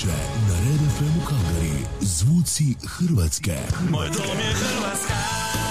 veče na Red FM u Kalgari. Zvuci Hrvatske. Moj dom je Hrvatska.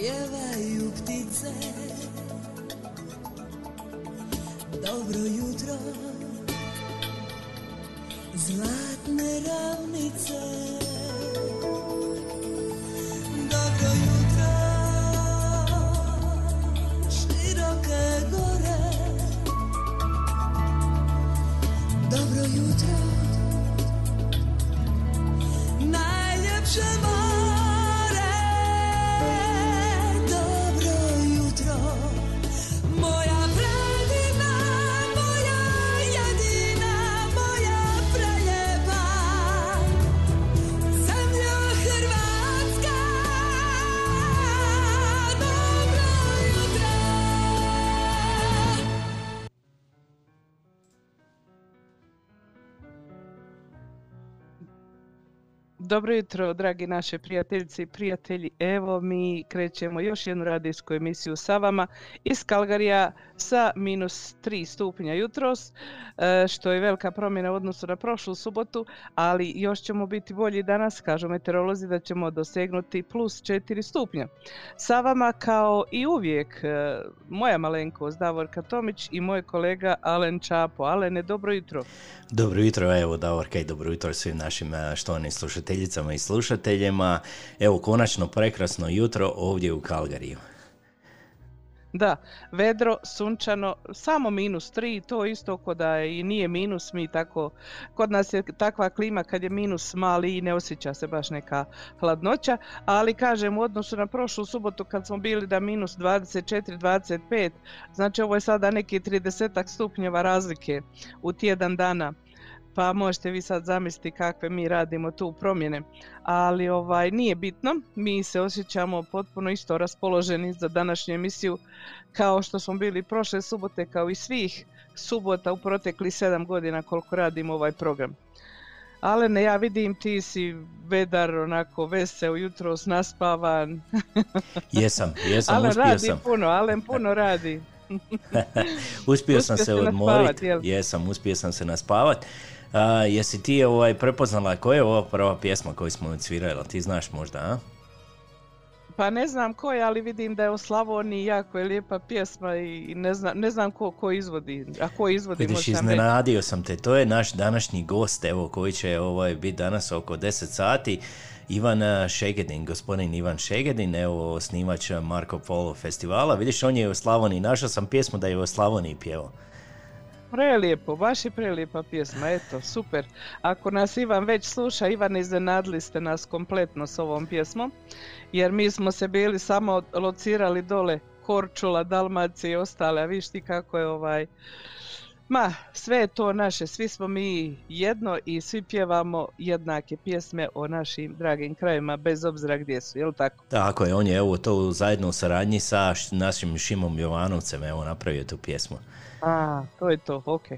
pjevaju ptice. Dobro jutro Zlatne ravnice. Dobro jutro, dragi naše prijateljice i prijatelji. Evo mi krećemo još jednu radijsku emisiju sa vama iz Kalgarija sa minus 3 stupnja jutros, e, što je velika promjena u odnosu na prošlu subotu, ali još ćemo biti bolji danas, kažu meteorolozi da ćemo dosegnuti plus 4 stupnja. Sa vama kao i uvijek e, moja malenkost Davorka Tomić i moj kolega Alen Čapo. Alene, dobro jutro. Dobro jutro, evo Davorka i dobro jutro svim našim e, štovanim slušateljicama i slušateljima. Evo konačno prekrasno jutro ovdje u Kalgariju. Da, vedro, sunčano, samo minus 3, to isto kod da i nije minus, mi tako, kod nas je takva klima kad je minus mali i ne osjeća se baš neka hladnoća, ali kažem u odnosu na prošlu subotu kad smo bili da minus 24, 25, znači ovo je sada neki 30 stupnjeva razlike u tjedan dana pa možete vi sad zamisliti kakve mi radimo tu promjene. Ali ovaj nije bitno, mi se osjećamo potpuno isto raspoloženi za današnju emisiju kao što smo bili prošle subote kao i svih subota u protekli sedam godina koliko radimo ovaj program. Alene, ja vidim ti si vedar, onako veseo, jutros naspavan. Jesam, jesam, Alen uspio radi sam. puno, Alen puno radi. uspio sam Uspio se se odmoriti, jesam, uspio sam se naspavat. A, jesi ti ovaj, prepoznala koja je ova prva pjesma koju smo odsvirali, ti znaš možda, a? Pa ne znam ko je, ali vidim da je o Slavoniji jako je lijepa pjesma i ne znam, ne znam ko, ko izvodi, a ko izvodi Vidiš, reći. iznenadio sam te, to je naš današnji gost, evo, koji će ovaj, biti danas oko 10 sati. Ivan Šegedin, gospodin Ivan Šegedin, evo, osnivač Marko Polo festivala. Vidiš, on je u Slavoniji, našao sam pjesmu da je u Slavoniji pjevao. Prelijepo, baš je prelijepa pjesma, eto, super. Ako nas Ivan već sluša, Ivan iznenadili ste nas kompletno s ovom pjesmom, jer mi smo se bili samo locirali dole Korčula, Dalmacije i ostale, a viš ti kako je ovaj... Ma, sve je to naše, svi smo mi jedno i svi pjevamo jednake pjesme o našim dragim krajima, bez obzira gdje su, jel tako? Tako je, on je evo to zajedno u saradnji sa našim Šimom Jovanovcem, evo, napravio tu pjesmu. A, to je to, ok.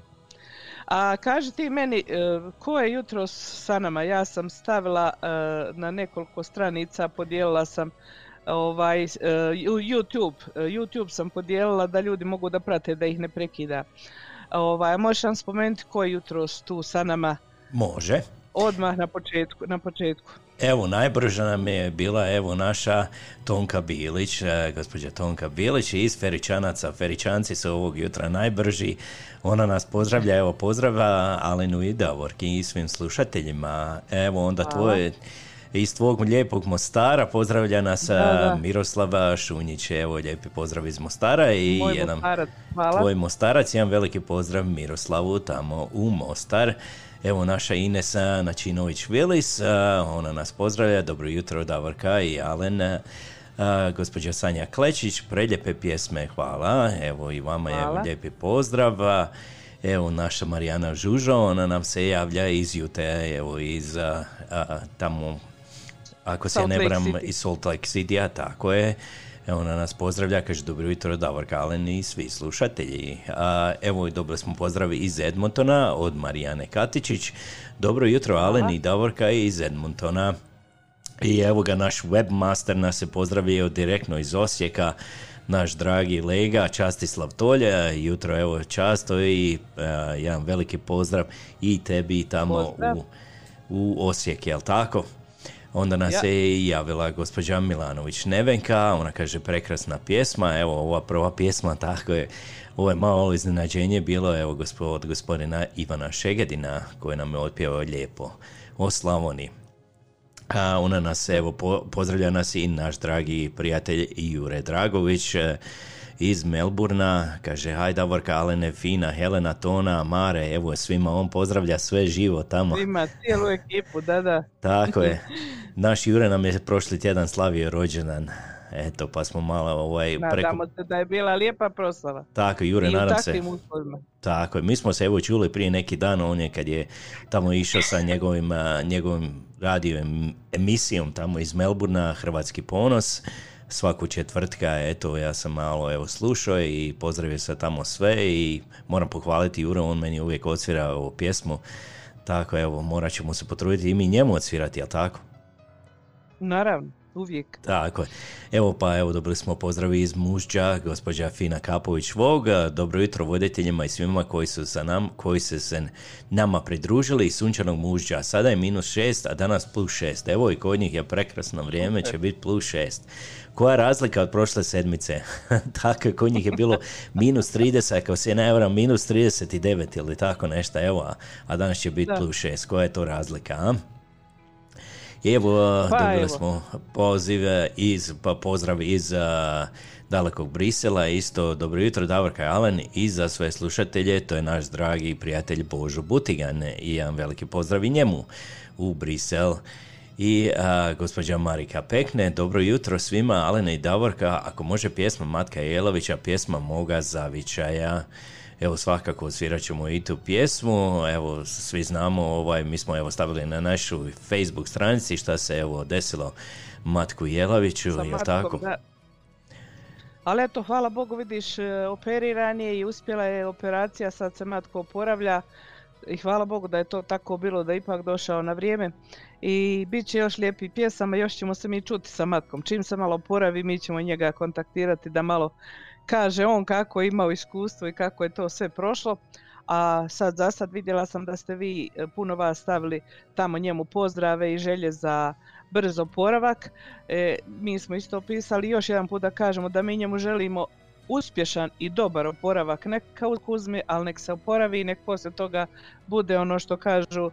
A kaži ti meni, e, ko je jutro sa nama? Ja sam stavila e, na nekoliko stranica, podijelila sam ovaj, e, YouTube, YouTube sam podijelila da ljudi mogu da prate, da ih ne prekida. Ovaj, možeš nam spomenuti ko je jutros tu sa nama Može. odmah na početku, na početku. Evo, najbrža nam je bila evo naša Tonka Bilić, e, gospođa Tonka Bilić iz Feričanaca. Feričanci su ovog jutra najbrži. Ona nas pozdravlja, evo pozdrava Alenu i Davorki i svim slušateljima. Evo onda tvoje iz tvog lijepog Mostara pozdravlja nas Da, da. e, Miroslava Šunjić. Evo, lijepi pozdrav iz Mostara i Moj jedan Mostarac, hvala. tvoj Mostarac, jedan veliki pozdrav Miroslavu tamo u Mostar. Evo naša Inesa Načinović-Vilis, ona nas pozdravlja, dobro jutro Davorka i Alen, gospođa Sanja Klečić, preljepe pjesme, hvala, evo i vama je Hvala. lijepi pozdrav, evo naša Marijana Žužo, ona nam se javlja iz Jute, evo iz tamo ako se Salt ne Lake bram iz Salt Lake City, tako je. Evo, ona nas pozdravlja, kaže dobro jutro Davorka Alen i svi slušatelji. A, evo i dobili smo pozdrav iz Edmontona od Marijane Katičić. Dobro jutro Alen i Davorka iz Edmontona. I evo ga, naš webmaster nas je pozdravio direktno iz Osijeka, naš dragi lega Častislav Tolja, jutro evo často i e, jedan veliki pozdrav i tebi tamo Pozdrav. u, u Osijek, jel tako? Onda nas Ja. je i javila gospođa Milanović Nevenka, ona kaže prekrasna pjesma, evo ova prva pjesma, tako je, ovo je malo iznenađenje bilo evo gospo, od gospodina Ivana Šegedina koji nam je otpjevao lijepo o Slavoniji. A ona nas, evo, po- pozdravlja nas i naš dragi prijatelj Jure Dragović iz Melburna. Kaže, haj Davorka, Alene, Fina, Helena, Tona, Mare, evo svima on pozdravlja sve živo tamo. Ima cijelu ekipu, da, da. Tako je. Naš Jure nam je prošli tjedan slavio rođendan. Eto, pa smo malo ovaj, preko... Nadamo se da je bila lijepa proslava. Tako, Jure, I nadam se. uslovima. Tako mi smo se evo čuli prije neki dan, on je kad je tamo išao sa njegovim, njegovim radio em- emisijom tamo iz Melburna, Hrvatski ponos, svaku četvrtka, eto, ja sam malo evo slušao i pozdravio se tamo sve i moram pohvaliti Juro, on meni uvijek odsvira ovu pjesmu Tako, evo, morat ćemo se potruditi i mi njemu odsvirati, jel tako? Naravno, uvijek. Tako je. Evo pa, evo, dobili smo pozdravi iz Mužđa, gospođa Fina Kapović Vog. Dobro jutro voditeljima i svima koji su sa nam, koji su se nama pridružili iz sunčanog Mužđa. Sada je minus šest, a danas plus šest. Evo i kod njih je prekrasno vrijeme, će biti plus šest. Koja razlika od prošle sedmice? tako je, kod njih je bilo minus 30, ako se ne varam, minus 39 ili tako nešto, evo, a, a danas će biti Da. plus 6. Koja je to razlika, a? Evo, Pa dobili evo. smo poziv e, iz, pa pozdrav iz a, dalekog Brisela, isto dobro jutro Davorka Alen i za sve slušatelje, to je naš dragi prijatelj Božo Butigan i jedan veliki pozdrav i njemu u Brisel. I a, gospođa Marika Pekne, dobro jutro svima, Alena i Davorka, ako može pjesma Matka Jelovića, pjesma Moga Zavičaja. Evo svakako svirat ćemo i tu pjesmu, evo svi znamo, ovaj, mi smo evo stavili na našu Facebook stranici šta se evo desilo Matku Jelaviću, Sa matkom, tako? da. Ali eto, hvala Bogu, vidiš, e, operiran je i uspjela je operacija, sad se matko oporavlja i hvala Bogu da je to tako bilo, da je ipak došao na vrijeme i bit će još lijepih pjesama, još ćemo se mi čuti sa matkom. Čim se malo oporavi, mi ćemo njega kontaktirati da malo kaže on kako je imao iskustvo i kako je to sve prošlo. A sad za sad vidjela sam da ste vi e, puno vas stavili tamo njemu pozdrave i želje za brz oporavak. E, mi smo isto pisali još jedan put da kažemo da mi njemu želimo uspješan i dobar oporavak. Neka uzme, ali nek se oporavi i nek poslije toga bude ono što kažu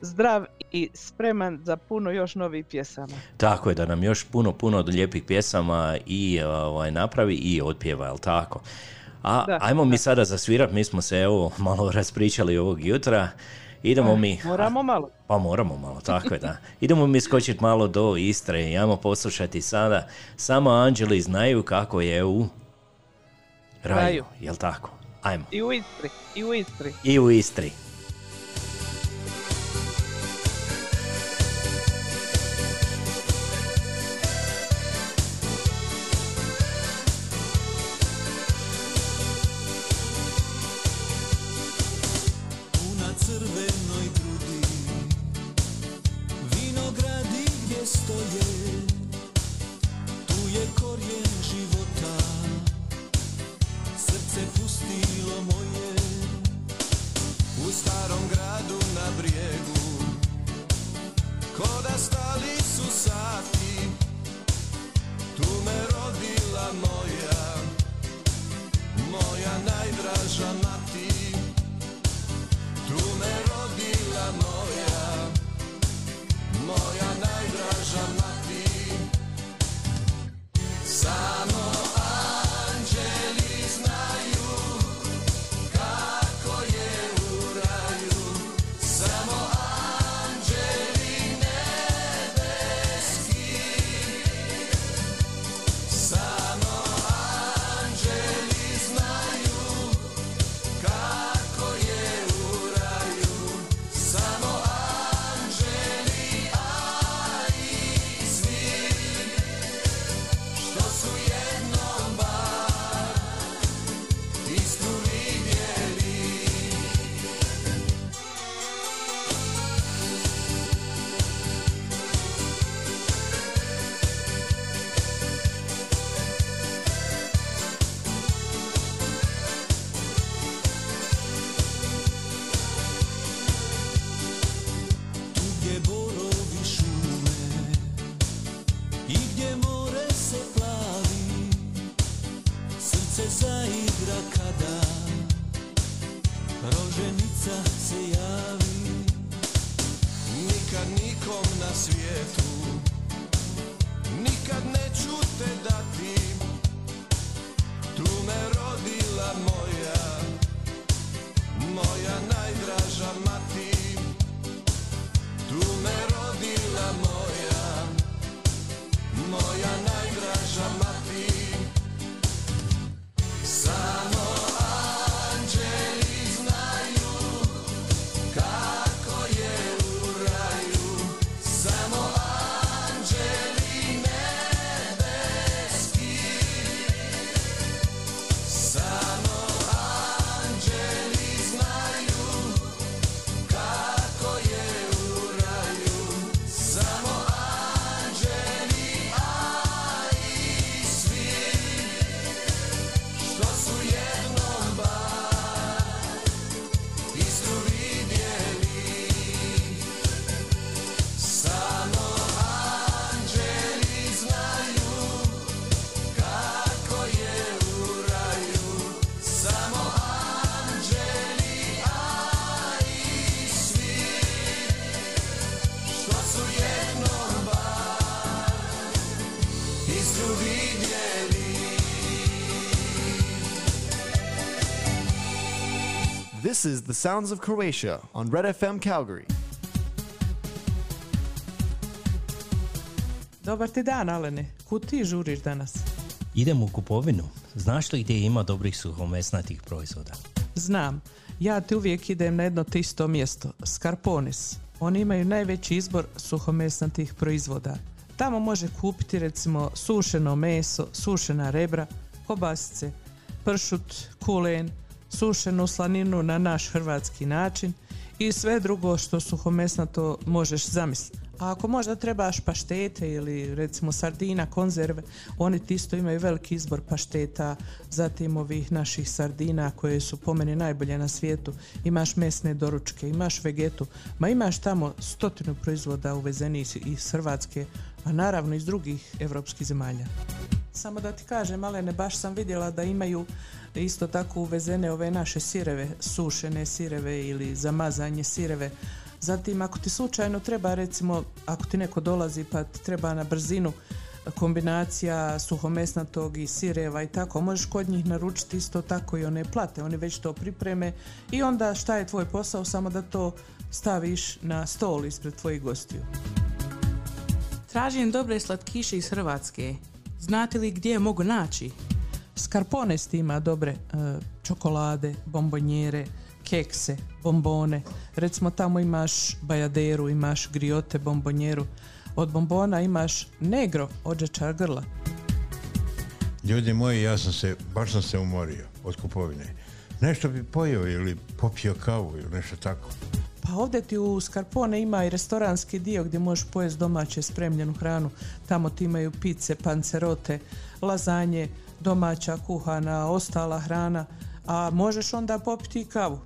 zdrav i spreman za puno još novih pjesama. Tako je, da nam još puno, puno od lijepih pjesama i ovaj, napravi i otpjeva, jel tako? A Da, ajmo mi sada zasvirat, mi smo se evo malo raspričali ovog jutra. Idemo mi... Moramo malo. Pa moramo malo, tako je da. Idemo mi skočiti malo do Istre i ajmo poslušati sada. Samo anđeli znaju kako je u raju, Raju. jel tako? Ajmo. I u Istri, i u Istri. I u Istri. This is The Sounds of Croatia on Red FM Calgary. Dobar ti dan, Alene. Kud ti žuriš danas? Idem u kupovinu. Znaš li gdje ima dobrih suhomesnatih proizvoda? Znam, ja ti uvijek idem na jedno te isto mjesto, Scarponis. Oni imaju najveći izbor suhomesnatih proizvoda. Tamo može kupiti recimo sušeno meso, sušena rebra, kobasice, pršut, kulen, sušenu slaninu na naš hrvatski način i sve drugo što suhomesnato možeš zamisliti. A ako možda trebaš paštete ili recimo sardina, konzerve, oni ti isto imaju veliki izbor pašteta, zatim ovih naših sardina koje su po meni najbolje na svijetu. Imaš mesne doručke, imaš vegetu, ma imaš tamo stotinu proizvoda uvezeni iz, iz Hrvatske, a naravno iz drugih evropskih zemalja. Samo da ti kažem, Malene, baš sam vidjela da imaju isto tako uvezene ove naše sireve, sušene sireve ili zamazanje sireve. Zatim, ako ti slučajno treba, recimo, ako ti neko dolazi pa ti treba na brzinu kombinacija suhomesnatog i sireva i tako, možeš kod njih naručiti isto tako i one plate, oni već to pripreme i onda šta je tvoj posao, samo da to staviš na stol ispred tvojih gostiju. Tražim dobre slatkiše iz Hrvatske. Znate li gdje je mogu naći? Scarponest ima dobre e, čokolade, bombonjere, kekse, bombone. Recimo tamo imaš bajaderu, imaš griote, bombonjeru. Od bombona imaš negro, ođečar grla. Ljudi moji, ja sam se, baš sam se umorio od kupovine. Nešto bi pojeo ili popio kavu ili nešto tako. Pa ovdje ti u Scarpone ima i restoranski dio gdje možeš pojesti domaće spremljenu hranu. Tamo ti imaju pice, pancerote, lazanje, domaća kuhana, ostala hrana, a možeš onda popiti i kavu.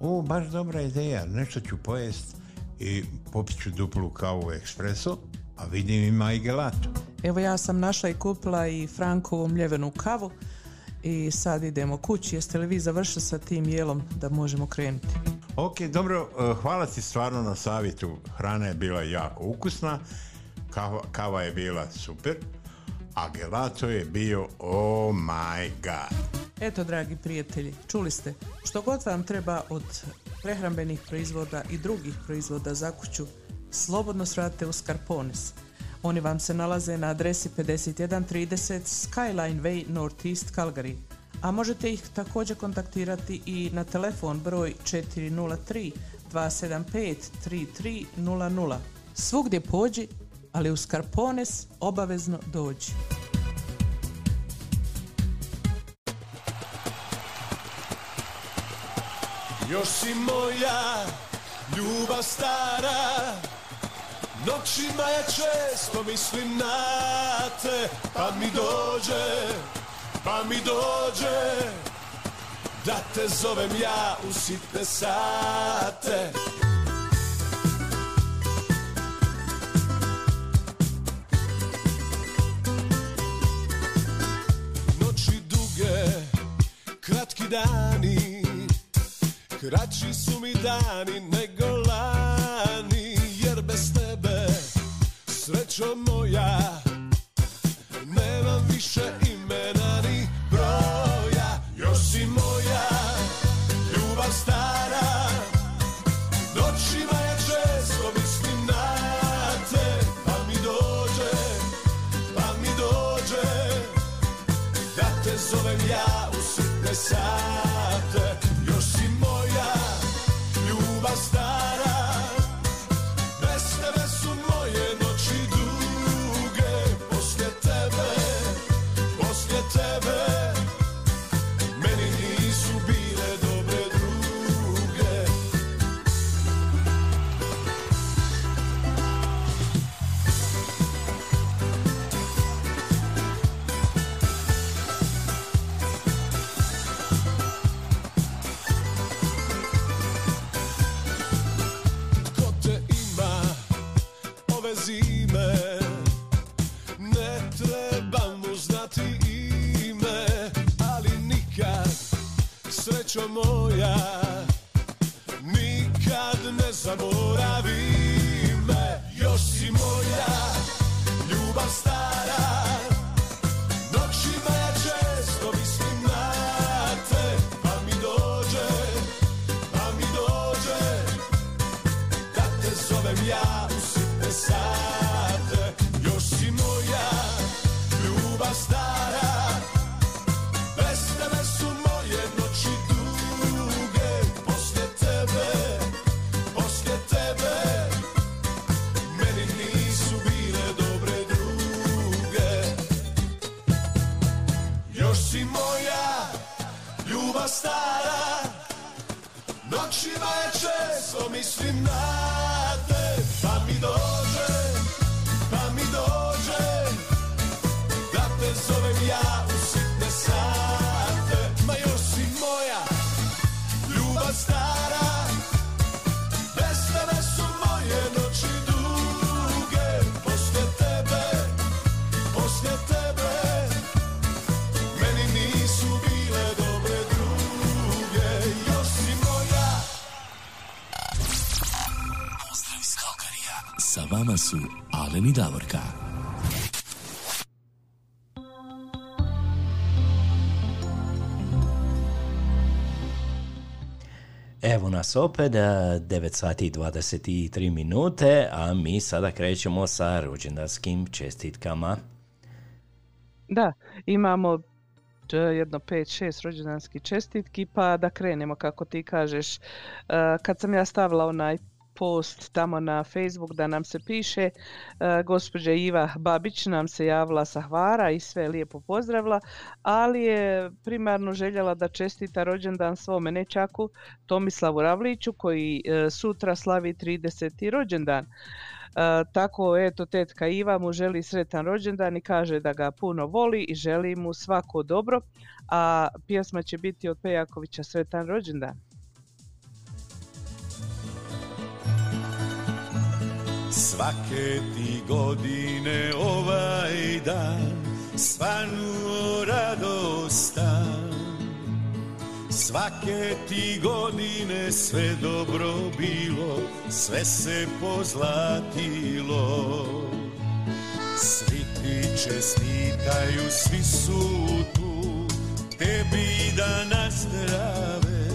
O, baš dobra ideja. Nešto ću pojest i popit ću duplu kavu ekspreso, a vidim ima i gelato. Evo ja sam našla i kupila i Frankovu mljevenu kavu i sad idemo kući. Jeste li vi završili sa tim jelom da možemo krenuti? Ok, dobro, eh, hvala ti stvarno na savjetu. Hrana je bila jako ukusna, kava, kava je bila super, a gelato je bio oh my god. Eto, dragi prijatelji, čuli ste, što god vam treba od prehrambenih proizvoda i drugih proizvoda za kuću, slobodno svrate u Scarponis. Oni vam se nalaze na adresi 5130 Skyline Way Northeast Calgary, a možete ih također kontaktirati i na telefon broj 403 275 3300. Svugdje pođi, ali u Scarpones obavezno dođi. Još si moja ljubav stara Noćima ja često mislim na te Pa mi dođe, pa mi dođe Da te zovem ja u sitne sate. Noći duge, kratki dani Kraći su mi dani nego srećo moja Nemam više imena ni broja. Još si moja, ljubav stara Noćima ja često mislim na te. Pa mi dođe, pa mi dođe da te zovem ja u sitne sate nas opet, e, 9 sati i 23 minute, a mi sada krećemo sa rođendanskim čestitkama. Da, imamo e, jedno 5-6 rođendanskih čestitki, pa da krenemo kako ti kažeš. E, Kad sam ja stavila onaj post tamo na Facebook da nam se piše, e, gospođa Iva Babić nam se javila sa Hvara i sve lijepo pozdravila, ali je primarno željela da čestita rođendan svome nečaku Tomislavu Ravliću koji e, sutra slavi 30. rođendan. E, tako eto tetka Iva mu želi sretan rođendan i kaže da ga puno voli i želi mu svako dobro, a pjesma će biti od Pejakovića sretan rođendan. Svake ti godine ovaj dan Svanuo radostan. Svake ti godine sve dobro bilo Sve se pozlatilo. Svi ti čestitaju, svi su tu Tebi da nazdrave.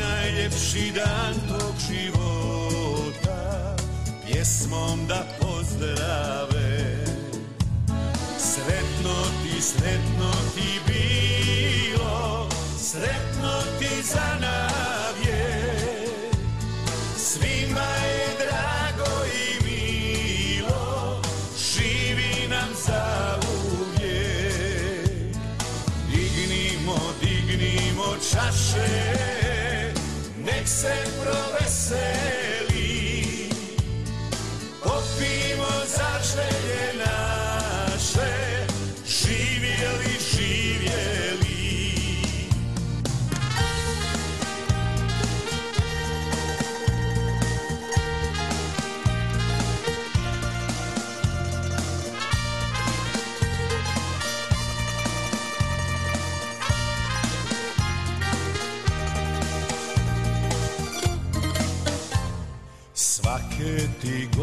Najljepši dan tog života pjesmom da pozdrave. Sretno ti sretno ti bilo sretno ti za navje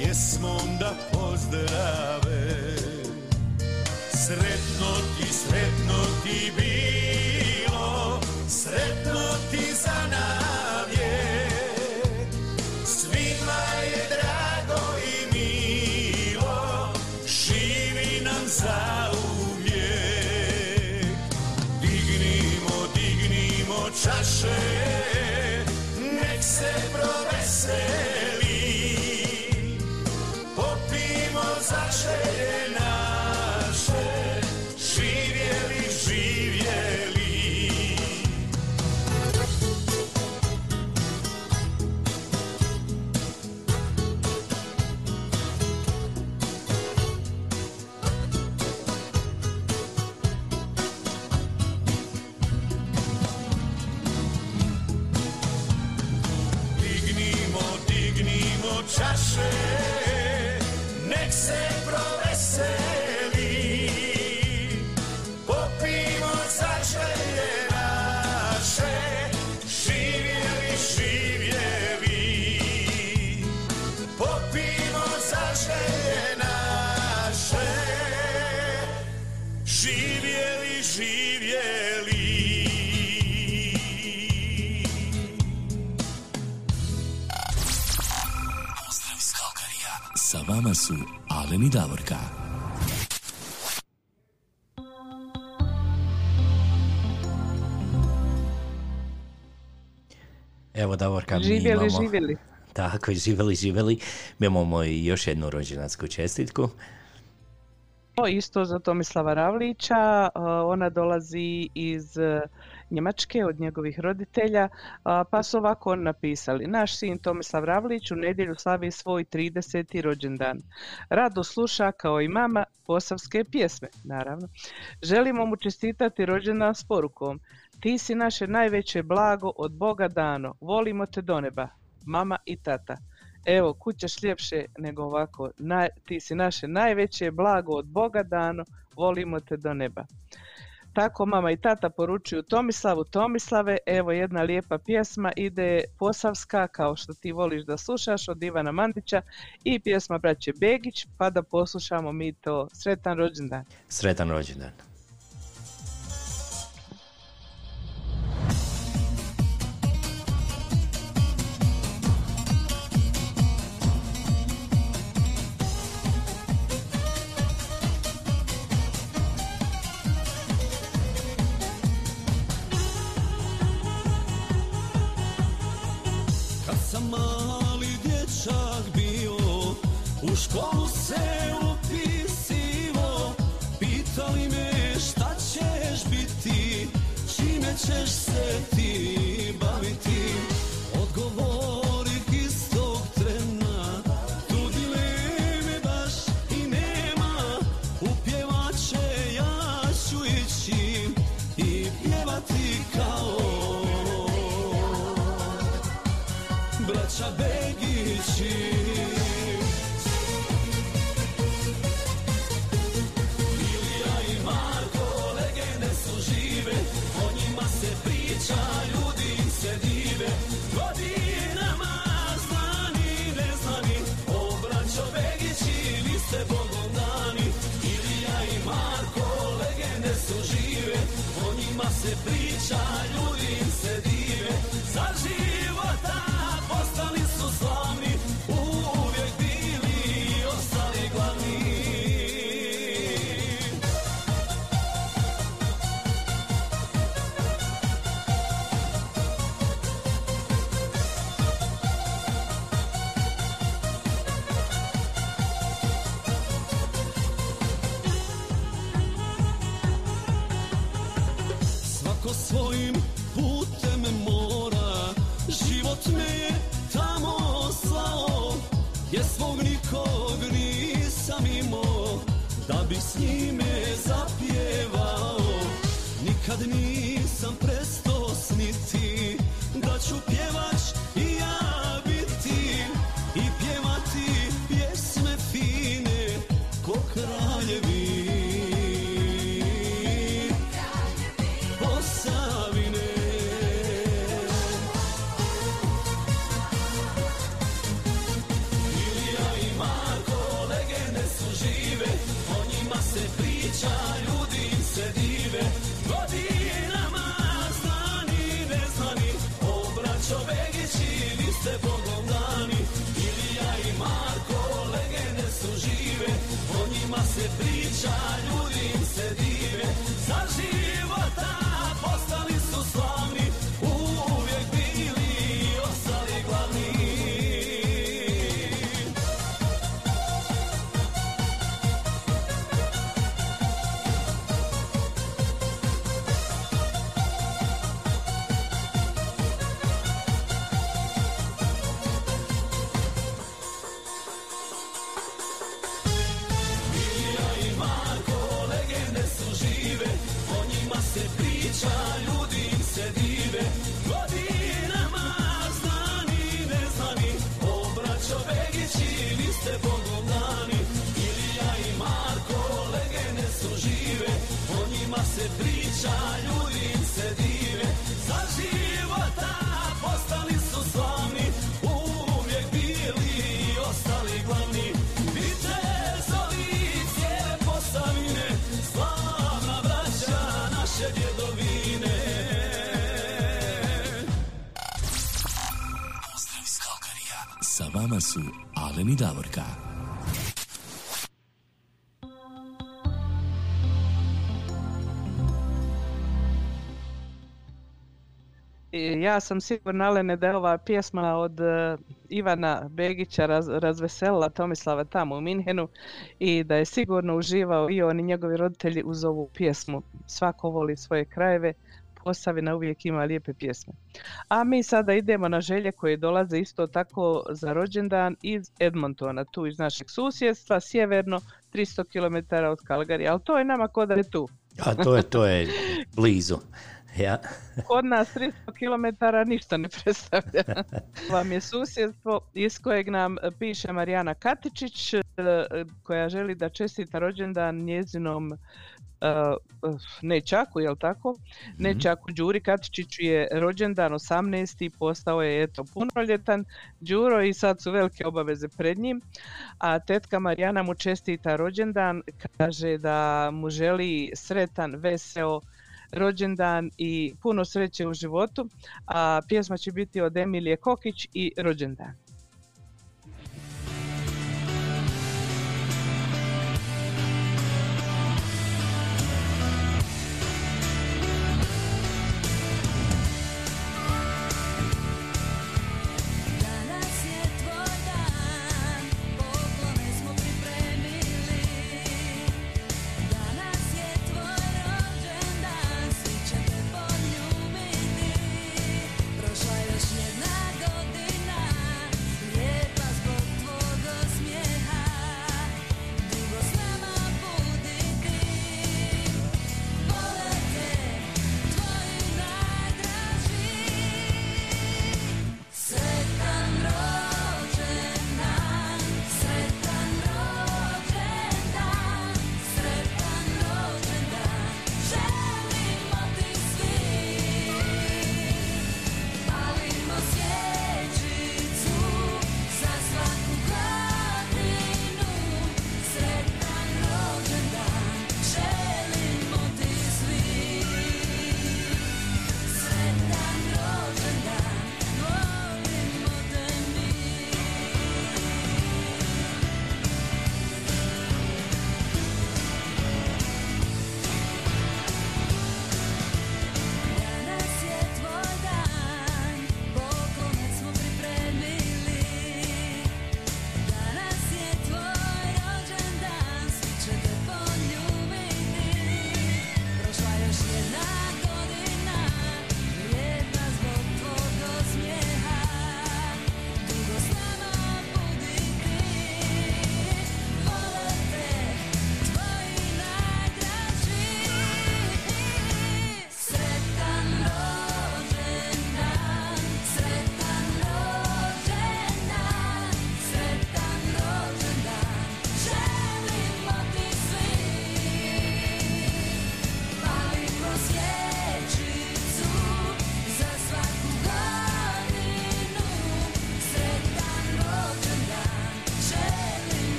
pjesmom da pozdrave. Sretno ti sretno ti bilo I Davorka. Evo Davorka, mi Živjeli, imamo... živjeli. Tako, živjeli, živjeli. Mi imamo i još jednu rođendansku čestitku. To isto za Tomislava Ravlića, ona dolazi iz Njemačke od njegovih roditelja, pa su ovako napisali. Naš sin Tomislav Ravlić u nedjelju slavi svoj 30. rođendan. Rado sluša kao i mama posavske pjesme, naravno. Želimo mu čestitati rođendan s porukom. Ti si naše najveće blago od Boga dano. Volimo te do neba. Mama i tata. Evo, kućeš ljepše nego ovako. Naj, ti si naše najveće blago od Boga dano, volimo te do neba. Tako mama i tata poručuju Tomislavu, Tomislave, evo jedna lijepa pjesma, ide Posavska, kao što ti voliš da slušaš, od Ivana Mandića i pjesma braće Begić, pa da poslušamo mi to. Sretan rođendan. Sretan rođendan. Vama su Alen i Davorka. Ja sam sigurna, Alene, da je ova pjesma od e, Ivana Begića raz, razveselila Tomislava tamo u Minhenu i da je sigurno uživao i on i njegovi roditelji uz ovu pjesmu. Svako voli svoje krajeve, Posavina uvijek ima lijepe pjesme. A mi sada idemo na želje koje dolaze isto tako za rođendan iz Edmontona, tu iz našeg susjedstva, sjeverno 300 km od Kalgarija, ali to je nama kod da je tu. A to je, to je blizu. Ja. Kod nas 300 km ništa ne predstavlja. Vam je susjedstvo iz kojeg nam piše Marijana Katičić e, koja želi da čestita rođendan njezinom nečaku, jel tako? Nečaku Đuri Katičiću je rođendan 18. postao je eto punoljetan Đuro i sad su velike obaveze pred njim. A tetka Marijana mu čestita rođendan, kaže da mu želi sretan, veseo, rođendan i puno sreće u životu, a pjesma će biti od Emilije Kokić i rođendan.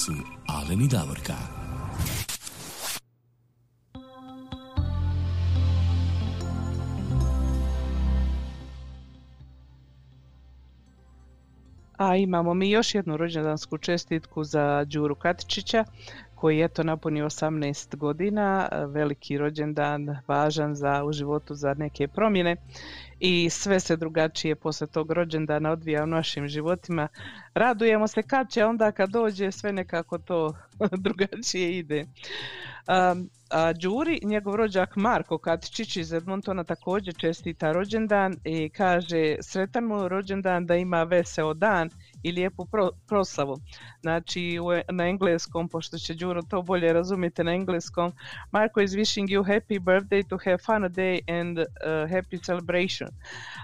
su Aleni Davorka. A imamo mi još jednu rođendansku čestitku za Đuru Katičića koji je to napunio 18 godina, veliki rođendan, važan za u životu za neke promjene i sve se drugačije posle tog rođendana odvija u našim životima. Radujemo se kad će, onda kad dođe sve nekako to drugačije ide. Um, a Đuri, njegov rođak Marko Katičić iz Edmontona također čestita rođendan i kaže sretan mu rođendan da ima veseo dan i lijepu pro- proslavu. Znači u- na engleskom, pošto će Đuro to bolje razumjeti na engleskom, Marko is wishing you happy birthday to have fun a day and uh, happy celebration.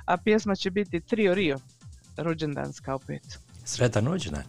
A pjesma će biti Trio Rio, rođendanska opet. Sretan rođendan.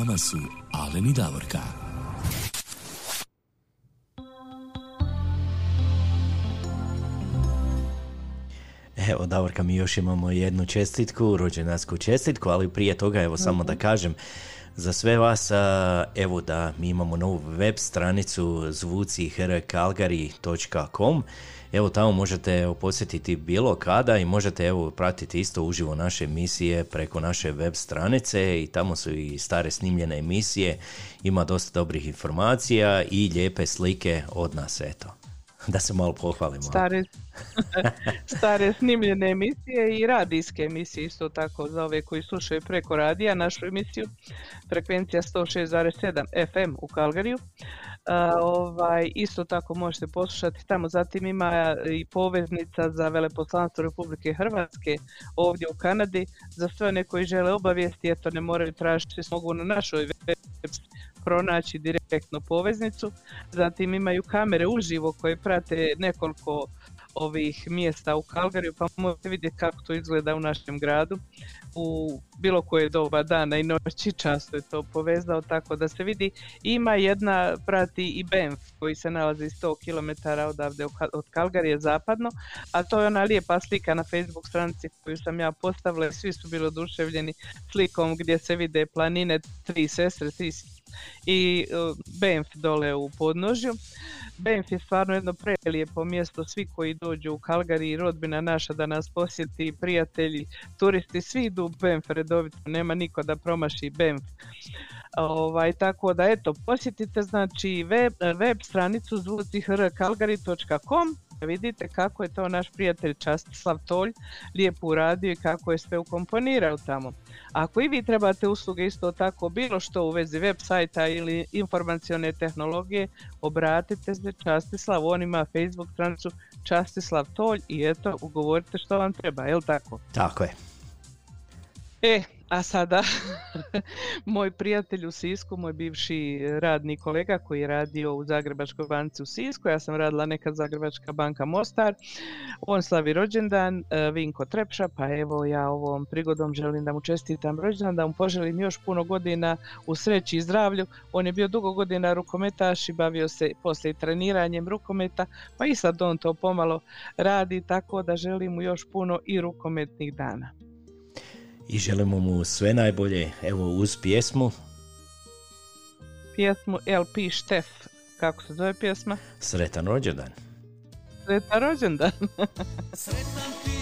Vama su Alen i Davorka. Evo, Davorka, mi još imamo jednu čestitku, rođendansku čestitku, ali prije toga, evo, samo da kažem, za sve vas, evo da mi imamo novu web stranicu zvucihrkalgari.com Evo tamo možete posjetiti bilo kada i možete evo pratiti isto uživo naše emisije preko naše web stranice i tamo su i stare snimljene emisije, ima dosta dobrih informacija i lijepe slike od nas, eto. Da se malo pohvalimo. Stare, stare snimljene emisije i radijske emisije isto tako za ove koji slušaju preko radija našu emisiju frekvencija 106,7 FM u Kalgariju. A, ovaj, isto tako možete poslušati tamo, zatim ima i poveznica za veleposlanstvo Republike Hrvatske ovdje u Kanadi. Za sve one koji žele obavijesti, eto ne moraju tražiti, mogu na našoj web pronaći direktno poveznicu. Zatim imaju kamere uživo koje prate nekoliko ovih mjesta u Kalgariju, pa možete vidjeti kako to izgleda u našem gradu. U bilo koje doba dana i noći často je to povezao tako da se vidi. Ima jedna prati i Banff koji se nalazi 100 km odavde od Ka- od Kalgarije zapadno a to je ona lijepa slika na Facebook stranici koju sam ja postavila. Svi su bili oduševljeni slikom gdje se vide planine tri sestre i uh, Banff dole u podnožju. Banff je stvarno jedno prelijepo mjesto, svi koji dođu u Kalgari i rodbina naša da nas posjeti, prijatelji, turisti, svi idu u Banff redovito, nema niko da promaši Banff. Ovaj, tako da eto, posjetite znači web, web stranicu zvucihrkalgari.com vidite kako je to naš prijatelj Častislav Tolj lijepo uradio i kako je sve ukomponirao tamo. Ako i vi trebate usluge isto tako bilo što u vezi web sajta ili informacione tehnologije, obratite se Častislav, on ima Facebook stranicu Častislav Tolj i eto, ugovorite što vam treba, jel tako? Tako je. E, a sada moj prijatelj u Sisku, moj bivši radni kolega koji je radio u Zagrebačkoj banci u Sisku, ja sam radila nekad Zagrebačka banka Mostar, on slavi rođendan, e, Vinko Trepša, pa evo ja ovom prigodom želim da mu čestitam rođendan, da mu poželim još puno godina u sreći i zdravlju. On je bio dugo godina rukometaš i bavio se poslije treniranjem rukometa, pa i sad on to pomalo radi, tako da želim mu još puno i rukometnih dana. I želimo mu sve najbolje, evo uz pjesmu pjesmu LP Štef. Kako se zove pjesma? Sretan rođendan. Sretan rođendan. Sretan ti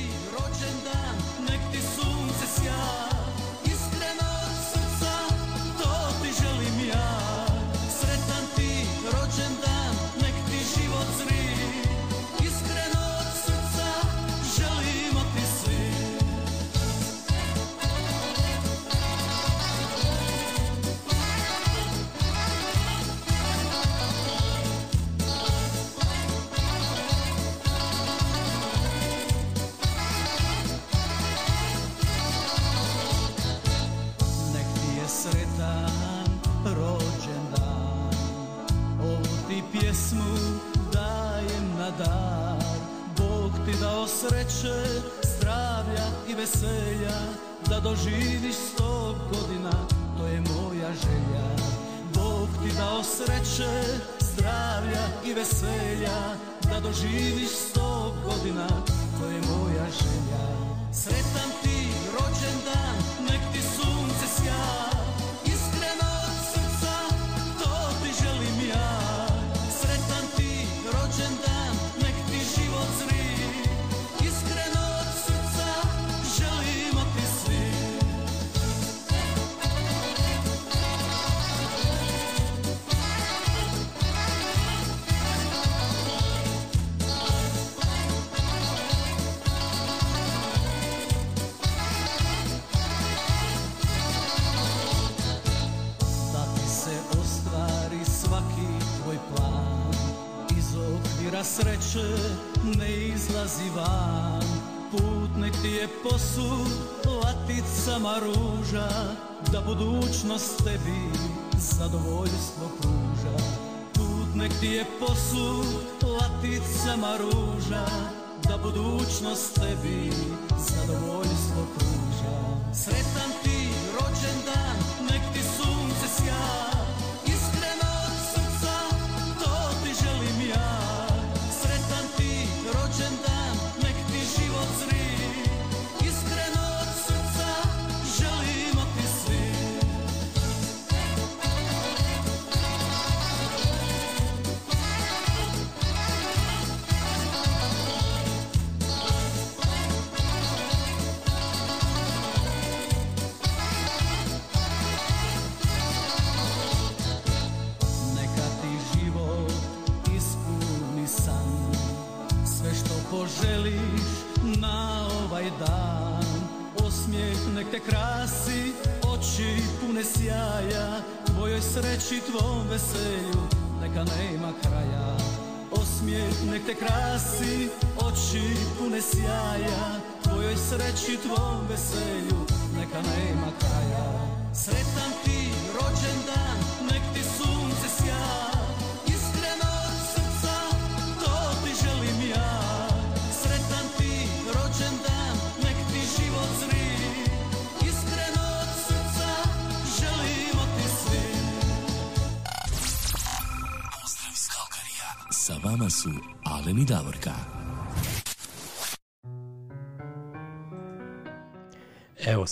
ostavi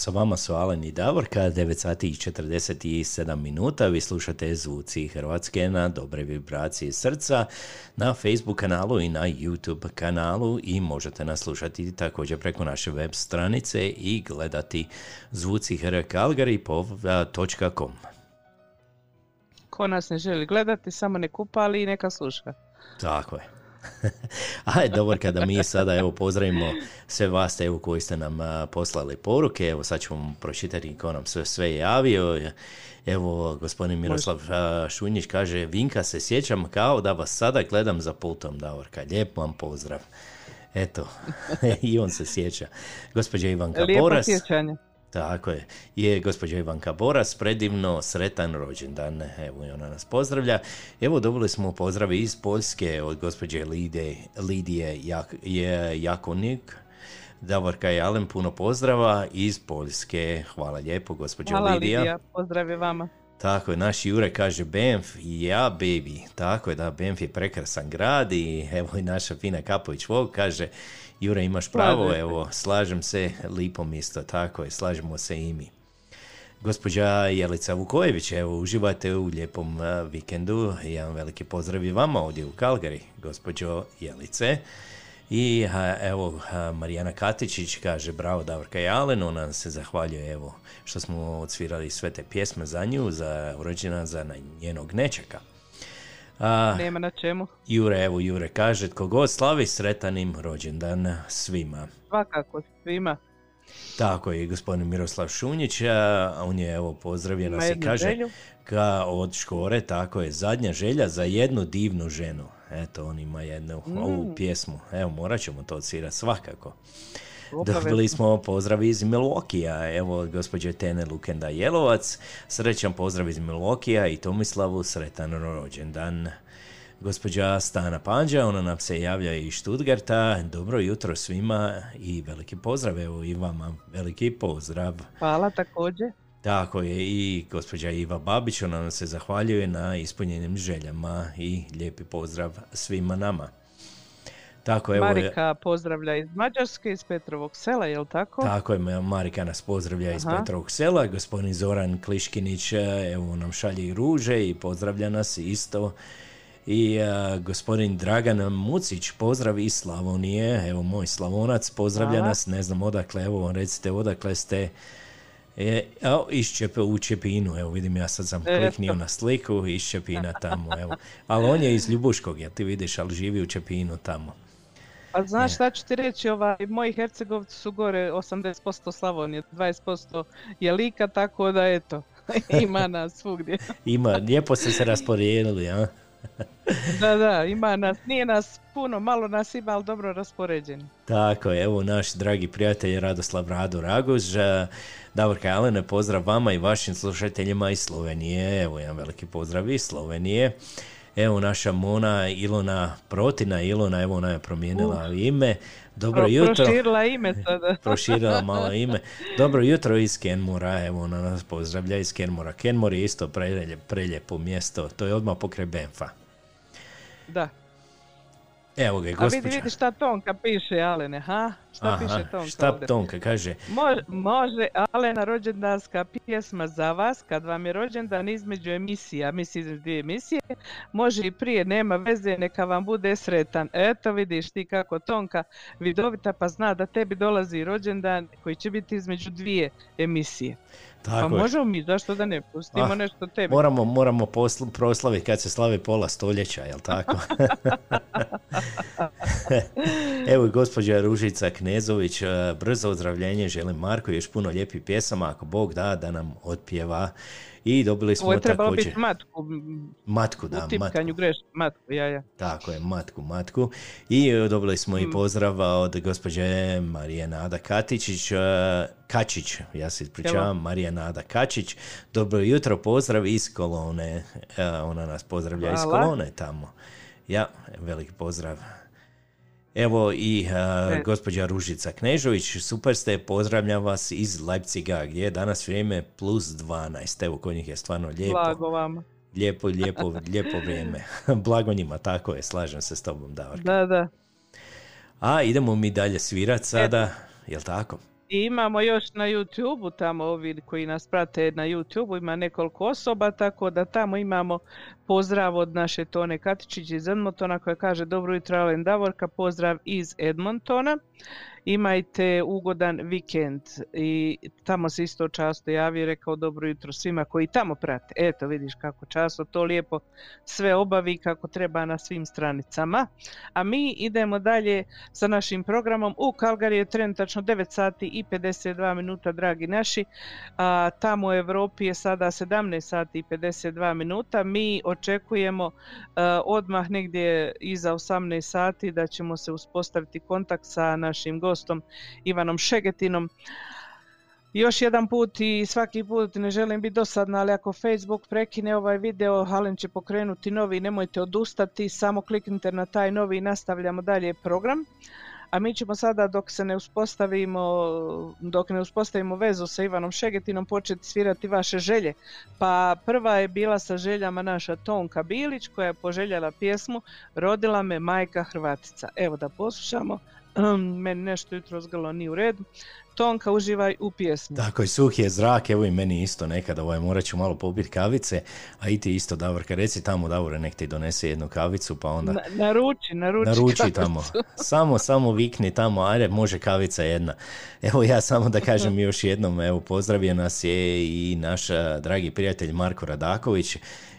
sa vama su Alen i Davorka, 9 sati i 47 minuta. Vi slušate Zvuci Hrvatske na Dobre vibracije srca na Facebook kanalu i na YouTube kanalu i možete nas slušati također preko naše web stranice i gledati Zvuci Calgary.com. Ko nas ne želi gledati, samo ne kupali i neka sluša. Tako je. Ajde, dobro, kada mi sada evo pozdravimo sve vas evo koji ste nam a, poslali poruke, evo sad ćemo pročitati ko nam sve, sve javio. Evo, gospodin Miroslav a, Šunjić kaže, Vinka se sjećam kao da vas sada gledam za pultom, Davorka. Lijep vam pozdrav. Eto, i on se sjeća. Gospođa Ivanka Lijepo Boras. sjećanje. Tako je. Je gospođa Ivanka Boras, predivno sretan rođendan. Evo i ona nas pozdravlja. Evo dobili smo pozdrave iz Poljske od gospođe Lide, Lidije Jak, je, Jakonik. Davorka i Alen, puno pozdrava iz Poljske. Hvala lijepo, gospođa Hvala Lidija. Lidija, vama. Tako je, naš Jure kaže Benf, ja baby. Tako je, da, Benf je prekrasan grad i evo i naša Fina Kapović Vog kaže Jure imaš pravo, evo, slažem se, lipom isto, tako je, slažemo se i mi. Gospođa Jelica Vukojević, evo, uživate u lijepom vikendu. Jedan veliki pozdrav i vama ovdje u Kalgari, gospođo Jelice. I evo, Marijana Katičić kaže, bravo Davorka i Alen, ona nam se zahvaljuje, evo, što smo odsvirali sve te pjesme za nju, za rođena za njenog nečaka. A, Nema na čemu. Jure, evo, Jure kaže, tko god slavi sretan im rođendan svima. Svakako svima. Tako je gospodin Miroslav Šunjić, a on je evo pozdravio Ima nas i kaže želju. ka od Škore, tako je, zadnja želja za jednu divnu ženu. Eto, on ima jednu Mm. ovu pjesmu. Evo, morat ćemo to odsvirati svakako. Dobili smo pozdrav iz Milwaukee, evo gospođe Tene Lukenda Jelovac, srećan pozdrav iz Milwaukee i Tomislavu sretan rođendan. Gospođa Stana Panđa, ona nam se javlja iz Stuttgarta, dobro jutro svima i veliki pozdrav, evo i vama veliki pozdrav. Hvala također. Tako je i gospođa Iva Babić, ona nam se zahvaljuje na ispunjenim željama i lijepi pozdrav svima nama. Tako evo je- Marika pozdravlja iz Mađarske, iz Petrovog sela, jel tako? Tako je, Marika nas pozdravlja iz Aha. Petrovog sela, gospodin Zoran Kliškinić e, evo nam šalje i ruže i pozdravlja nas isto. I e, gospodin Dragan Mucić, pozdrav iz Slavonije, evo moj Slavonac, pozdravlja Hvala. nas, ne znam odakle, evo recite odakle ste. E, a, iz Čepe, u Čepinu, evo vidim ja sad sam E, kliknio na sliku iz Čepina tamo, evo. Ali on je iz Ljubuškog, jel ti vidiš, ali živi u Čepinu tamo. A znaš šta ću ti reći, ovaj, moji Hercegovci su gore 80% Slavonije, 20% je Lika, tako da eto, ima nas svugdje. Ima, lijepo ste se raspodijelili, a? Da, da, ima nas, nije nas puno, malo nas ima, ali dobro raspoređeni. Tako je, evo naš dragi prijatelj Radoslav Rado Raguž, Davorka Alene, pozdrav vama i vašim slušateljima iz Slovenije, evo jedan veliki pozdrav iz Slovenije. Evo naša Mona Ilona Protina, Ilona, evo ona je promijenila ime. Dobro Pro- jutro. Proširila ime sada. Proširila malo ime. Dobro jutro iz Kenmura, evo ona nas pozdravlja iz Kenmura. Kenmur je isto prelje, preljepo mjesto, to je odmah pokraj Benfa. Da. Evo ga, A vidi, gospođa. vidi šta Tonka piše, Alene, ha? Šta Aha, piše Tonka šta ovdje? Tonka kaže? Može, može Alena rođendanska pjesma za vas kad vam je rođendan između emisija, misli između dvije emisije, može i prije, nema veze, neka vam bude sretan. Eto vidiš ti kako Tonka vidovita pa zna da tebi dolazi rođendan koji će biti između dvije emisije. Tako pa je. možemo mi, zašto da ne pustimo Ah, nešto tebi. Moramo, moramo posl- proslaviti kad se slavi pola stoljeća, jel tako? Evo i gospođa Ružica Knezović, e, brzo ozdravljenje, želim Marko još puno lijepih pjesama, ako Bog da, da nam otpjeva. I dobili smo Ovo je trebalo također... biti matku, Matku, u da, matku. tipkanju greš, matku, ja, ja. Tako je, matku, matku. I e, dobili smo Mm. i pozdrava od gospođe Marije Nada Katičić, e, Kačić, ja se ispričavam, Marija Nada Kačić. Dobro jutro, pozdrav iz Kolone. E, Ona nas pozdravlja iz Hvala. Kolone tamo. Ja, veliki pozdrav. Evo i e, E. gospođa Ružica Knežović, super ste, pozdravljam vas iz Leipziga, gdje je danas vrijeme plus 12. Evo, kod njih je stvarno lijepo. Blago vama. lijepo, lijepo, lijepo vrijeme. Blago njima, tako je, slažem se s tobom, Davorka. Da, da. A idemo mi dalje svirat sada, jel tako? I imamo još na YouTube-u tamo ovi koji nas prate na YouTube-u ima nekoliko osoba, tako da tamo imamo pozdrav od naše Tone Katičić iz Edmontona koja kaže dobro jutro Alen Davorka, pozdrav iz Edmontona. Imajte ugodan vikend i tamo se isto často javio i rekao dobro jutro svima koji tamo prate. Eto vidiš kako často to lijepo sve obavi kako treba na svim stranicama. A mi idemo dalje sa našim programom. U Kalgari je trenutačno 9 sati i 52 minuta, dragi naši. A, tamo u Europi je sada 17 sati i 52 minuta. Mi očekujemo a, odmah negdje iza 18 sati da ćemo se uspostaviti kontakt sa našim gostom Ivanom Šegetinom. Još jedan put i svaki put ne želim biti dosadna, ali ako Facebook prekine ovaj video, Alen će pokrenuti novi, nemojte odustati, samo kliknite na taj novi i nastavljamo dalje program. A mi ćemo sada dok se ne uspostavimo, dok ne uspostavimo vezu sa Ivanom Šegetinom početi svirati vaše želje. Pa prva je bila sa željama naša Tonka Bilić koja je poželjela pjesmu Rodila me majka Hrvatica. Evo da poslušamo. Meni nešto jutro zgrlo nije u redu. Tonka, uživaj u pjesmi. Tako je, suh je zrak, evo i meni isto nekada, ovaj, morat ću malo popiti kavice, a i ti isto, Davorka, reci tamo, Davore, nek ti donese jednu kavicu, pa onda Na- naruči, naruči. naruči kavicu. tamo. Samo, samo vikni tamo, ajde, može kavica jedna. Evo ja samo da kažem još jednom, evo, pozdravio nas je i naš dragi prijatelj Marko Radaković,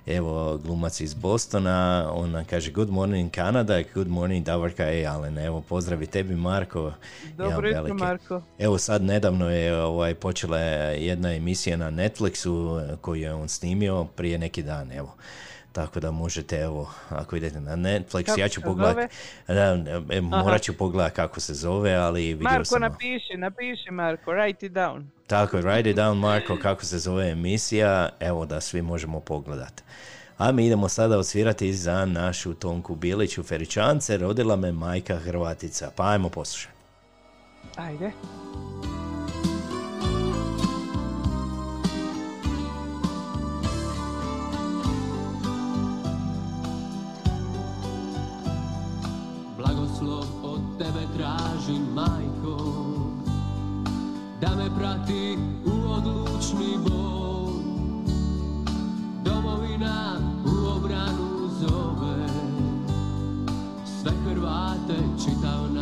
evo, glumac iz Bostona, on nam kaže good morning Canada, good morning Davorka e Alen, evo, pozdravi tebi Marko. Dobro jutro. Marko. Evo sad nedavno je ovaj, počela je jedna emisija na Netflixu koju je on snimio prije neki dan, evo. Tako da možete, evo, ako idete na Netflix, Kako ja ću se pogledat, da, e, morat ću pogledat kako se zove, ali vidio Marko, sam... napiši, napiši Marko, write it down. Tako, write it down, Marko, kako se zove emisija, evo da svi možemo pogledat. A mi idemo sada odsvirati za našu Tonku Biliću Feričance, rodila me majka Hrvatica. Pa ajmo poslušati. Ajde. Prati u odlučni boj Domovina u obranu zove. Sve Hrvate, čitav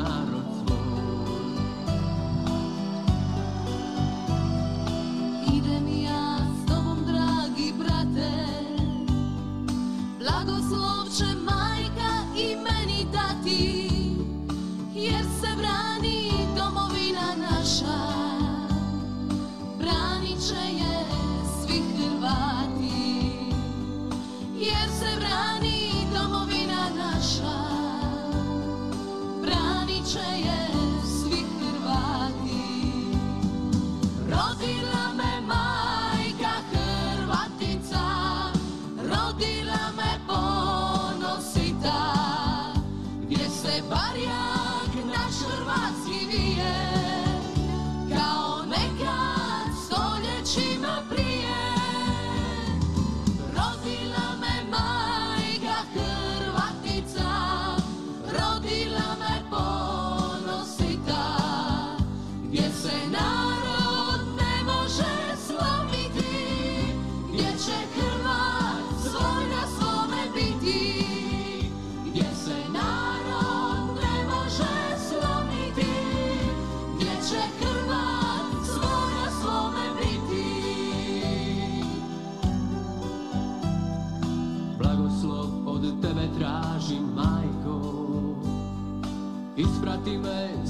Isprati me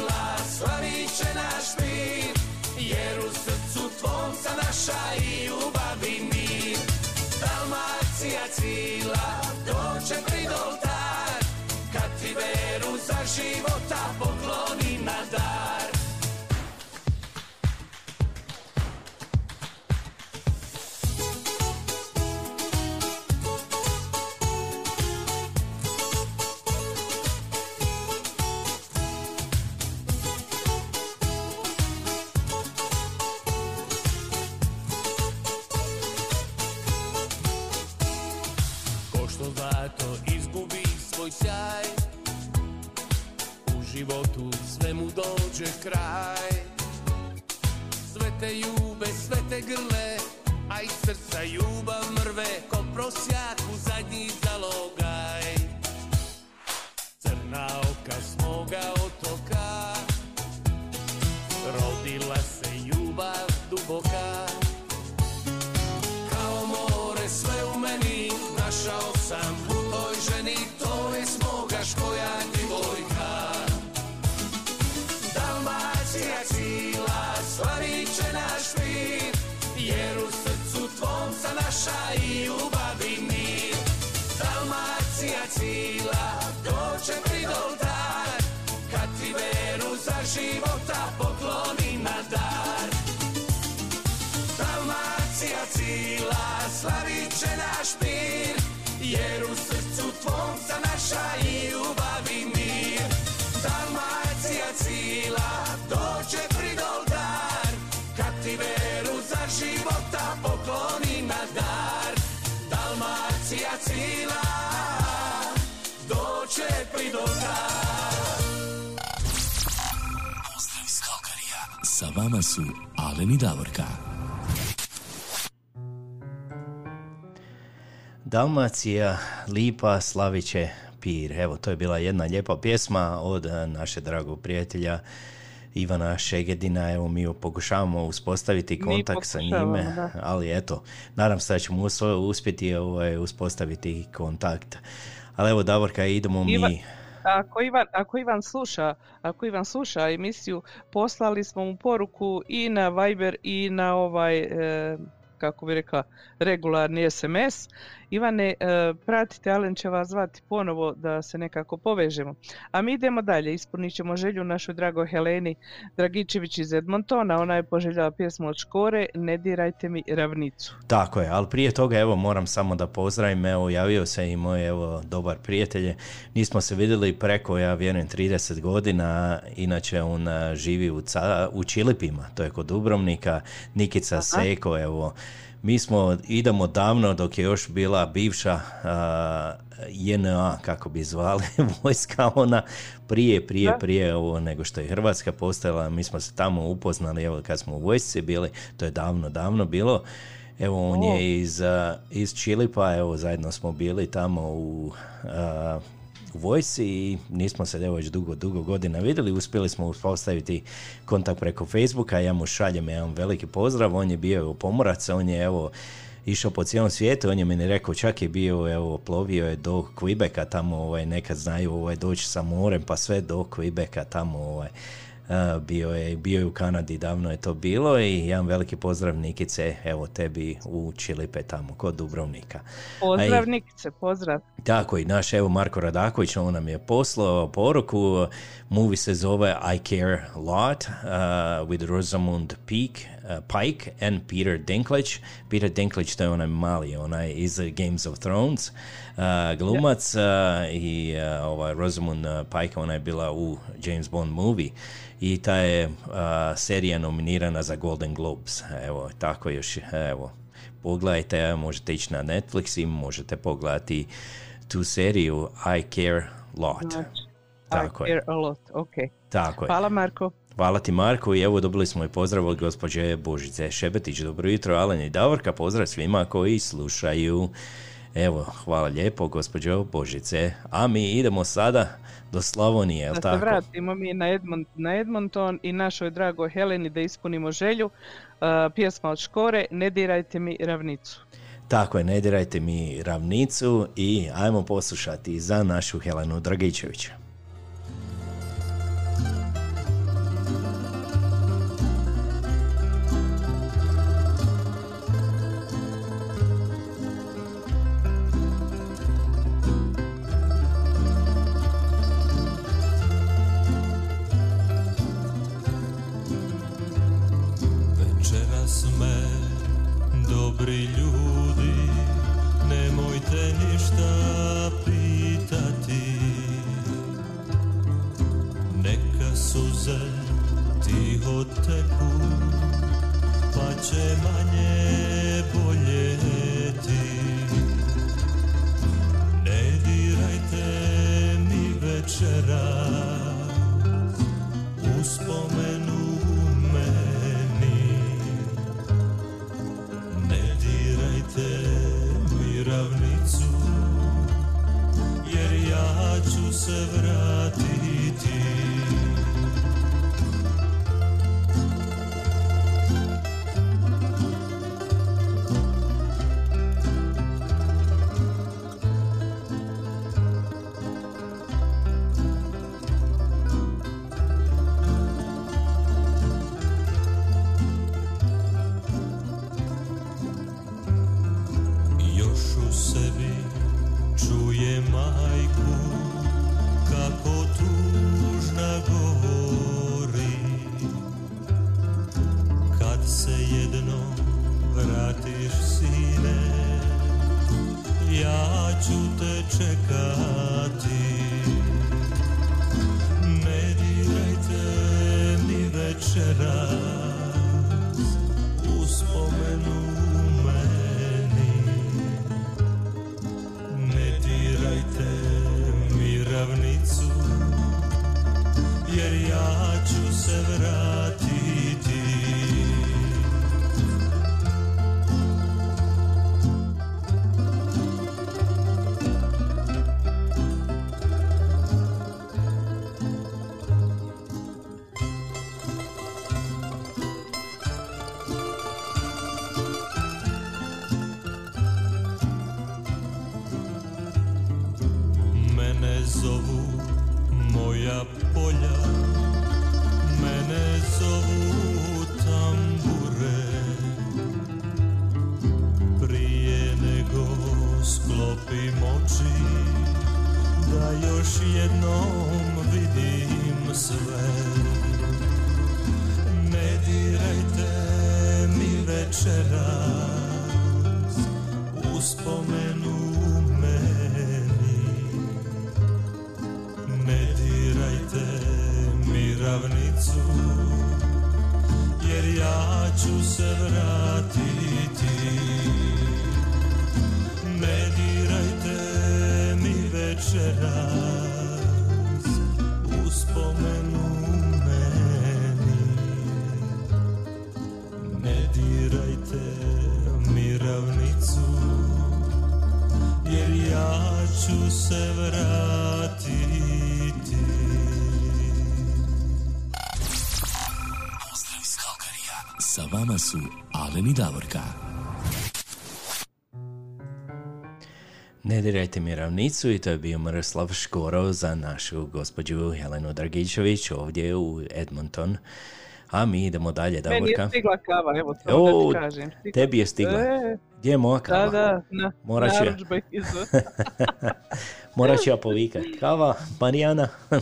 cila slavit će naš mir Jer u srcu tvom sa naša i ljubavi mir. Dalmacija cila doće prid oltar Kad ti veru za života pokloni na dar Dalmacija, Lipa, Slaviće, Pir. Evo, to je bila jedna lijepa pjesma od eh, naše dragog prijatelja Ivana Šegedina. Evo, mi pokušavamo uspostaviti Mi kontakt sa njime, da. ali eto, nadam se da ćemo us- uspjeti ovaj, uspostaviti kontakt. Ali evo, Davorka, idemo mi... Ivan- Ako Ivan, ako Ivan sluša, ako Ivan sluša emisiju, poslali smo mu poruku i na Viber i na ovaj, e, kako bi rekla, regularni SMS. Ivane, e, pratite, Alen će vas zvati ponovo da se nekako povežemo. A mi idemo dalje, ispunit ćemo želju našoj dragoj Heleni Dragičević iz Edmontona. Ona je poželjela pjesmu od Škore, Ne dirajte mi ravnicu. Tako je, ali prije toga evo moram samo da pozdravim, evo javio se i moj evo dobar prijatelj, nismo se vidjeli preko, ja vjerujem 30 godina, inače on a, živi u, Ca- u Čilipima, to je kod Dubrovnika, Nikica Seko, evo, mi smo, idemo davno dok je još bila bivša a, JNA, kako bi zvali, vojska ona, prije, prije, prije ovo nego što je Hrvatska postojala, mi smo se tamo upoznali, evo kad smo u vojsci bili, to je davno, davno bilo, Evo, on je iz, a, iz Čilipa, evo, zajedno smo bili tamo u, a, u vojsi i nismo se evo već dugo, dugo godina vidjeli. Uspjeli smo uspostaviti kontakt preko Facebooka, ja mu šaljem jedan veliki pozdrav, on je bio pomorac, on je evo išao po cijelom svijetu, on je meni rekao, čak je bio, evo, plovio je do Quebeca, tamo ovaj, nekad znaju ovaj, doći sa morem, pa sve do Quebeca, tamo ovaj, bio je, bio je u Kanadi, davno je to bilo i jedan veliki pozdrav Nikice, evo tebi u Čilipe tamo, kod Dubrovnika. Pozdrav A i- Nikice, pozdrav. tako i naš evo Marko Radaković, on nam je poslao poruku, movie se zove I Care a Lot uh, with Rosamund Peak, Pike and Peter Dinklage. Peter Dinklage to je onaj mali, onaj iz Games of Thrones uh, glumac uh, i uh, ovaj Rosamund uh, Pike, ona je bila u James Bond movie i ta je serija nominirana za Golden Globes. Evo, tako još, evo, pogledajte, možete ići na Netflix i možete pogledati tu seriju I Care Lot. Znači, Tako I je. care a lot, ok. Tako je. Hvala Marko. Hvala ti Marko i evo dobili smo i pozdrav od gospođe Božice Šebetić. Dobro jutro, Alen i Davorka. Pozdrav svima koji slušaju. Evo, hvala lijepo gospođo Božice. A mi idemo sada do Slavonije, jel Da se tako? vratimo mi na, Edmont, na Edmonton i našoj dragoj Heleni da ispunimo želju. Uh, pjesma od Škore, Ne dirajte mi ravnicu. Tako je, ne dirajte mi ravnicu i ajmo poslušati za našu Helenu Dragičević. Dobri ljudi, nemojte ništa pitati. Neka suze tiho teku, pa će manje boljeti. Ne dirajte mi večeras, uspomenu dirajte mi ravnicu, jer ja ću se vratiti. Ne dirajte mi večeras Uspomenu meni. Ne dirajte mi ravnicu Jer ja ću se vratiti. Ne dirajte mi večeras vama su Alen i Davorka. Ne dirajte mi ravnicu i to je bio Miroslav Škoro za našu gospođu Helenu Dragičević ovdje u Edmonton. A mi idemo dalje, Meni je Davorka. stigla kava, evo to O, da ti kažem. Stigla. tebi je stigla. E, Gdje je moja kava? da, da, na, Morat ću ja. ću ja povikat. Kava, Marijana.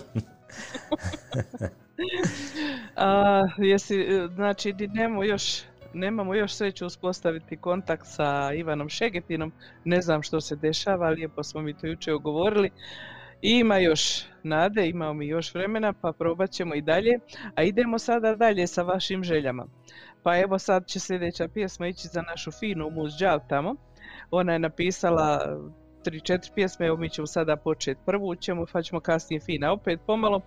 A, jesi, e, znači, nemamo još, nemamo još sreću uspostaviti kontakt sa Ivanom Šegetinom, ne znam što se dešava, lijepo smo mi to jučer ugovorili. Ima još nade, imamo mi još vremena, pa probat ćemo i dalje. A idemo sada dalje sa vašim željama. Pa evo sad će sljedeća pjesma ići za našu finu Džal tamo. Ona je napisala tri, četiri pjesme, evo mi ćemo sada početi prvu, ćemo, pa ćemo kasnije fina opet pomalo.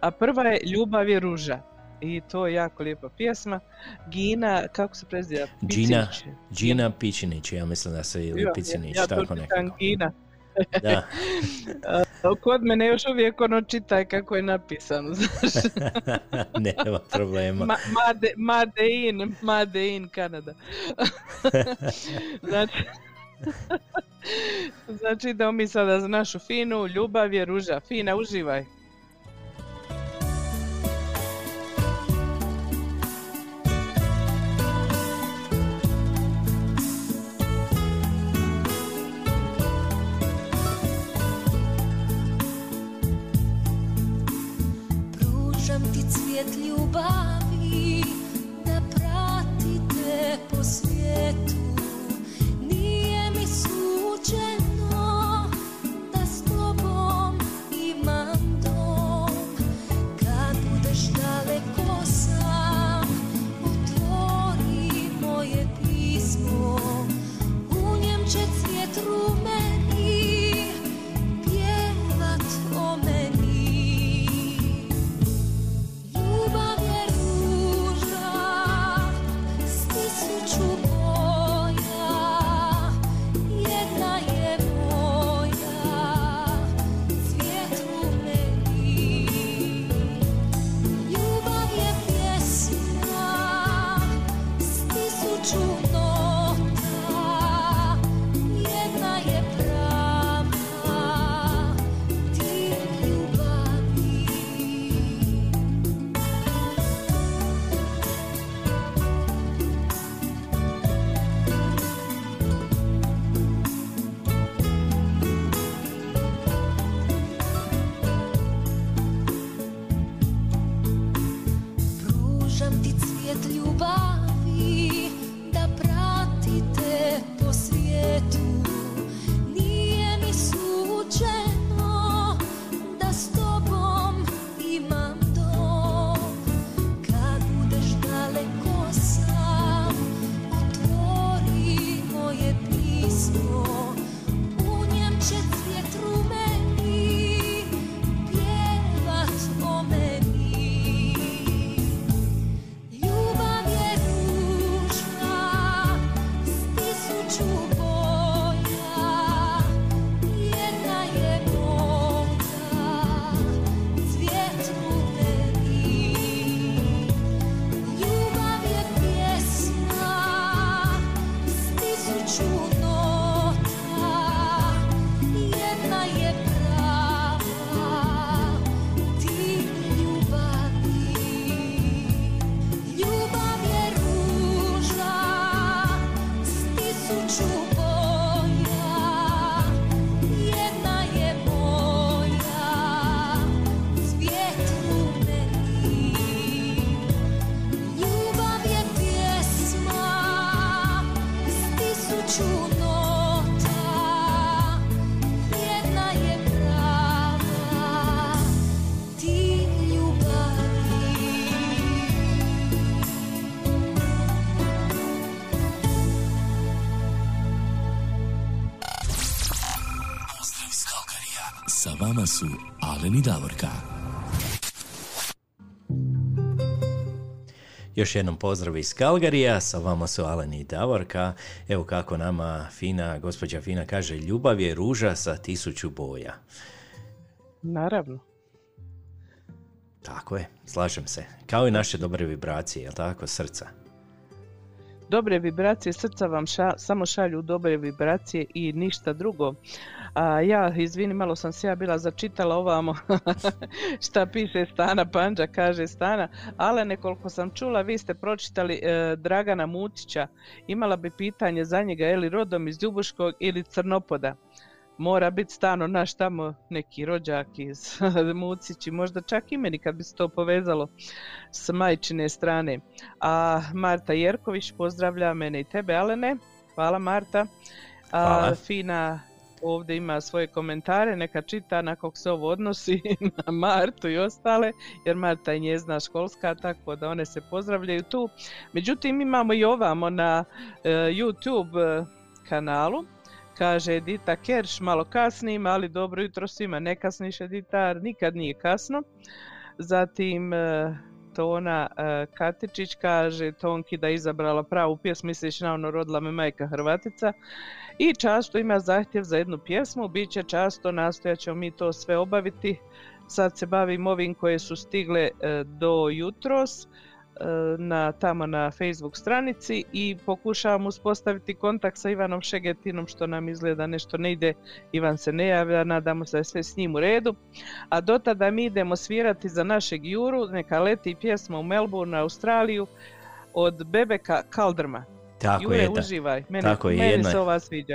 A prva je Ljubav je ruža. I to je jako lijepa pjesma. Gina, kako se preziva? Gina. Gina Pičinić, ja mislim da se ili Ja, Picinić, ja to tako nekako. Gina. Da, Kod mene još uvijek ono čitaj kako je napisano, znaš. nema problema. Ma, made, made in, made in Kanada. znači, znači da mi sada za našu finu ljubav je ruža. Fina, uživaj. Pružam ti ljubavi daleko sam otvori moje pismo Još jednom pozdrav iz Kalgarija, sa vama su Alen i Davorka. Evo kako nama Fina, gospođa Fina kaže, ljubav je ruža sa tisuću boja. Naravno. Tako je, slažem se. Kao i naše dobre vibracije, jel tako, srca? Dobre vibracije srca vam ša- samo šalju dobre vibracije i ništa drugo. A ja, izvini, malo sam se ja bila začitala ovamo šta piše Stana Panđa, kaže Stana, ale nekoliko sam čula, vi ste pročitali e, Dragana Mutića, imala bi pitanje za njega, je li rodom iz Ljubuškog ili Crnopoda? Mora biti stano naš tamo neki rođak iz Mucići, možda čak i meni kad bi se to povezalo s majčine strane. A Marta Jerković pozdravlja mene i tebe, Alene. Hvala Marta. A, Hvala. Fina ovdje ima svoje komentare, neka čita na kog se ovo odnosi na Martu i ostale, jer Marta je njezna školska, tako da one se pozdravljaju tu. Međutim, imamo i ovamo na e, YouTube e, kanalu, kaže Edita Kerš, malo kasnim, ali dobro jutro svima, ne kasniš Editar, nikad nije kasno. Zatim e, Tona e, Katičić kaže Tonki da je izabrala pravu pjesmu, misliš na ono rodila me majka Hrvatica. I často ima zahtjev za jednu pjesmu, bit će často, nastojat ćemo mi to sve obaviti. Sad se bavim ovim koje su stigle e, do jutros na, tamo na Facebook stranici i pokušavam uspostaviti kontakt sa Ivanom Šegetinom što nam izgleda nešto ne ide, Ivan se ne javlja, nadamo se da je sve s njim u redu. A do tada mi idemo svirati za našeg Juru, neka leti pjesma u Melbourne, Australiju od Bebeka Kaldrma. Tako Jure, je, da. uživaj, meni, Tako je, meni jedna- se ova sviđa.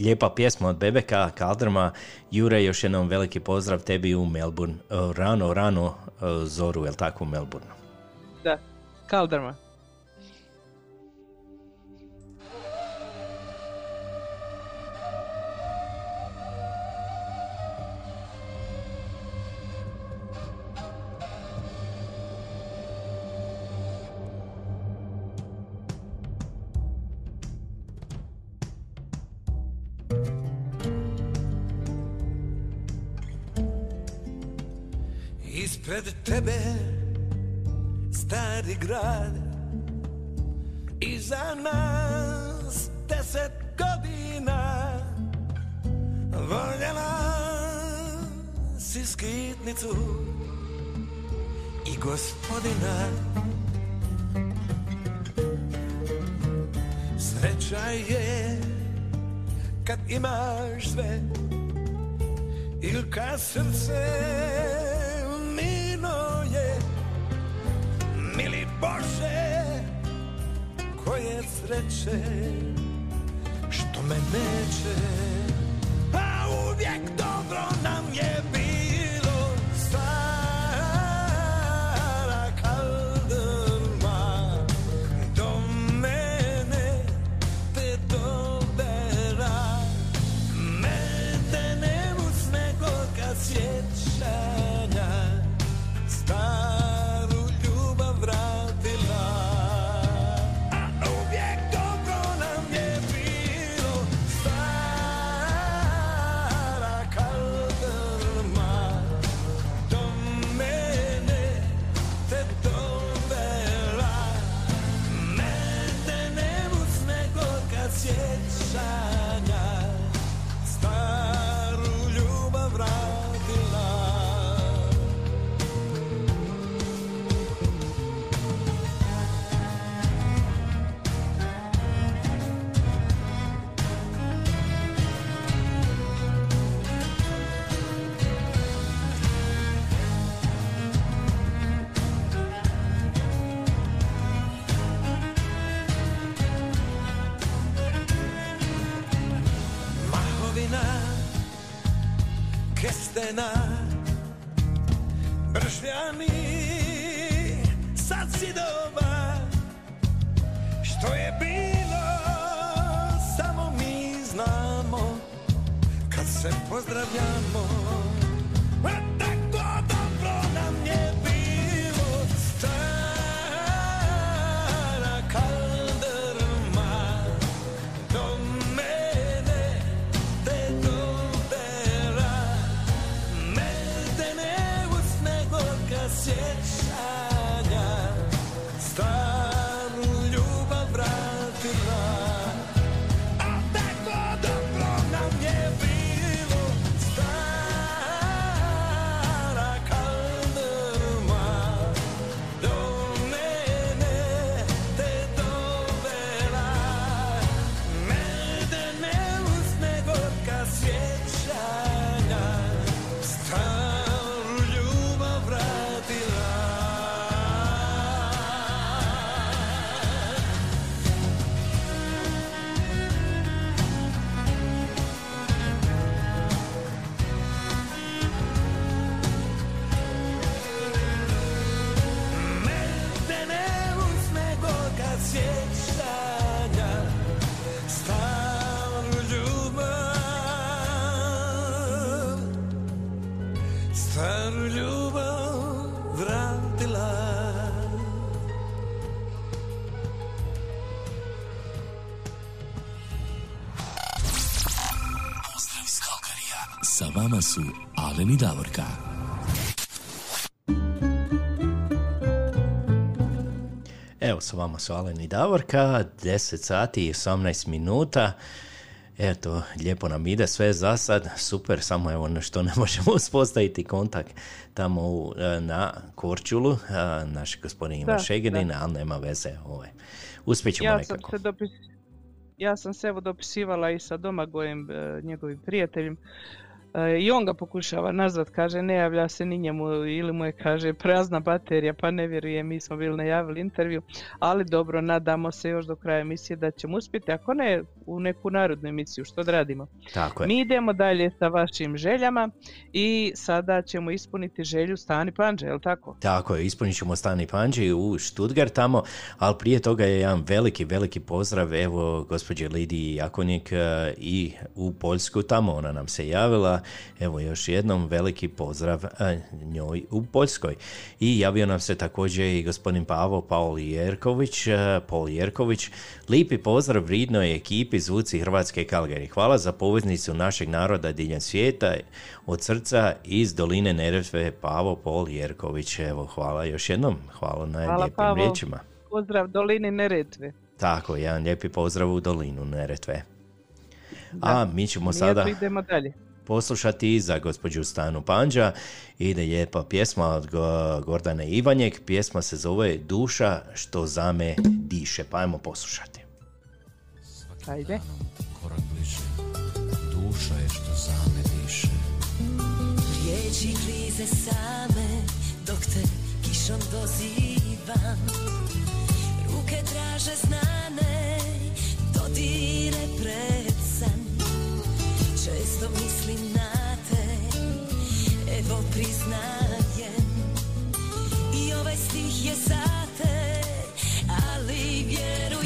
Lijepa pjesma od Bebeka, Kaldrma. Jure, još jednom veliki pozdrav tebi u Melbourne. E, Rano, rano e, zoru, jel tako, u Melbourneu? Da, Kaldrma. Ispred tebe stari grad. Iza nas deset godina Voljela si skitnicu i gospodina. Sreća je kad imaš sve ili kad srce Bože koje sreće što me neće vama su Alen i Davorka. Evo sa vama su Alen i Davorka, 10 sati i 18 minuta. Eto, lijepo nam ide sve za sad, super, samo evo što ne možemo uspostaviti kontakt tamo u, e, na Korčulu, a, naš gospodin Ivan Šegedin, ali nema veze, ovaj. uspjet ćemo Ja sam, nekako. se dopis... ja sam se evo dopisivala i sa Domagojem, e, njegovim prijateljem. E, I on ga pokušava nazvat, kaže ne javlja se ni njemu ili mu je kaže prazna baterija pa ne vjeruje, mi smo bili najavili intervju, ali dobro, nadamo se još do kraja emisije da ćemo uspjeti, ako ne u neku narodnu emisiju, što da radimo. Tako je. Mi idemo dalje sa vašim željama i sada ćemo ispuniti želju Stani Panđe, je li tako? Tako je, ispunit ćemo Stani Panđi u Stuttgart tamo, ali prije toga je jedan veliki, veliki pozdrav evo gospođe Lidiji Jakonik e, i u Poljsku tamo, ona nam se javila, evo još jednom veliki pozdrav e, njoj u Poljskoj. I javio nam se također i gospodin Pavo Paul Jerković, e, Paul Jerković, lipi pozdrav vridnoj ekipi Zvuci Hrvatske Kalgari. Hvala za poveznicu našeg naroda diljem svijeta od srca iz doline Neretve Pavo Pol Jerković. Evo, hvala još jednom. Hvala na Hvala lijepim Pavo. riječima. Pozdrav Dolini Neretve. Tako, jedan lijepi pozdrav u dolinu Neretve. A mi ćemo sada idemo dalje. Poslušati i za gospođu Stanu Panđa. Ide lijepa pjesma od Go- Gordane Ivanjek. Pjesma se zove Duša što zame diše. Pa ajmo poslušati. Ajde. korak bliže Duša je što zame diše Riječi klize same dok te kišom dozivam Ruke traže znane, dodire pred Često mislim na te, evo priznajem I ovaj stih je za te, ali vjerujem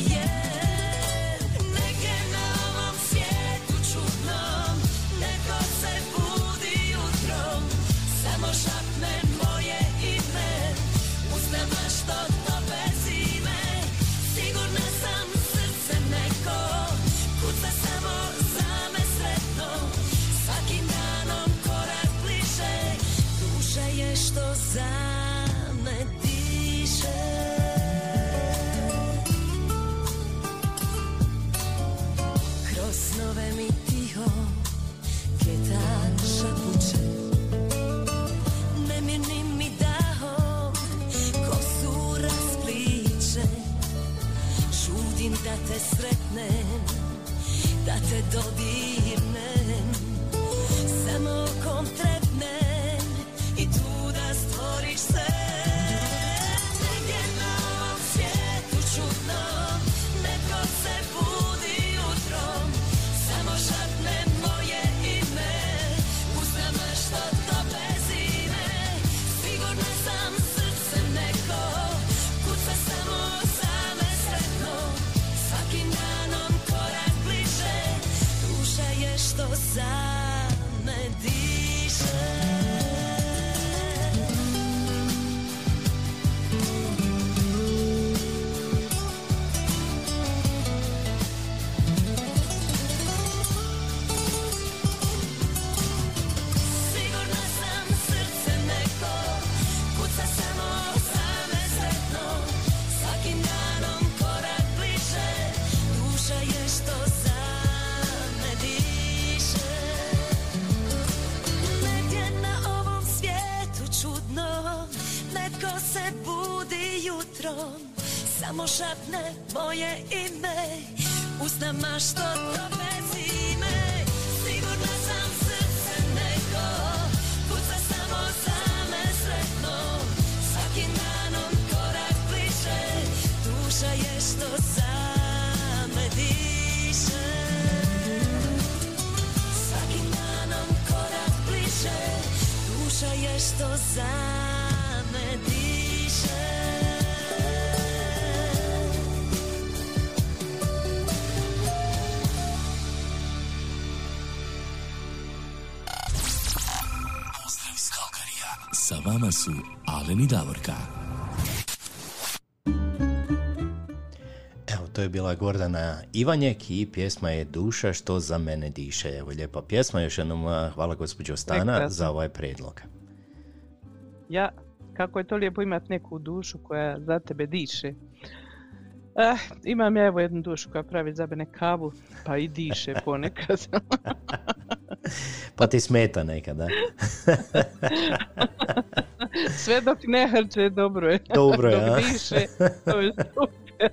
dodirnem. Samo okom Samo šapne moje ime Usnama što tope zime Sigurna sam srce neko Kuca samo za me sretno. Svakim danom korak bliže Duša je što diše. Svakim danom korak bliže Duša je što za vama su Alen i Davorka. Evo, to je bila Gordana Ivanjek i pjesma je Duša što za mene diše. Evo, lijepa pjesma. Još jednom hvala gospođo Stana Prekrasno. za ovaj predlog. Ja, kako je to lijepo imati neku dušu koja za tebe diše. Eh, imam ja evo jednu dušu koja pravi za mene kavu, pa i diše ponekad. Pa ti smeta nekada. Sve dok ne hrče, dobro je. Dobro je, dok diše, to je super.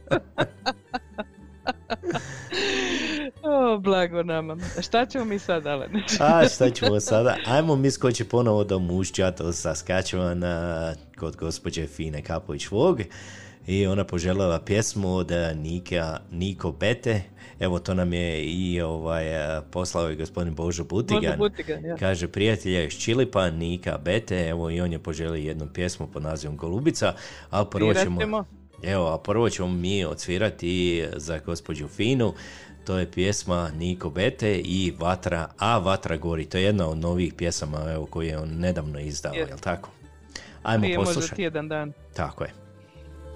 o, blago nama. Šta ćemo mi sad, Alene? A šta ćemo sada? Ajmo mi skoči ponovo do Mušćata sa Saskatchewan a, kod gospođe Fine Kapović Vog i ona poželjela pjesmu od a, Nika, Niko Bete. Evo to nam je i ovaj, a, poslao i gospodin Božo Butigan. Božo Butigan, ja. Kaže prijatelja iz Čilipa, Nika Bete, evo i on je poželio jednu pjesmu pod nazivom Golubica, ali prvo ćemo... Evo, a prvo ćemo mi odsvirati za gospođu Finu. To je pjesma Niko Bete i Vatra, a Vatra gori. To je jedna od novih pjesama evo, koju je on nedavno izdao, jel tako? Ajmo Prije poslušati. tjedan dan. Tako je.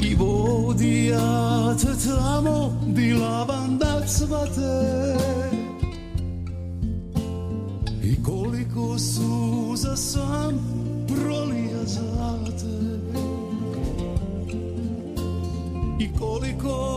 I vodi ja te tamo di lavanda cvate I koliko suza sam prolija za te I koliko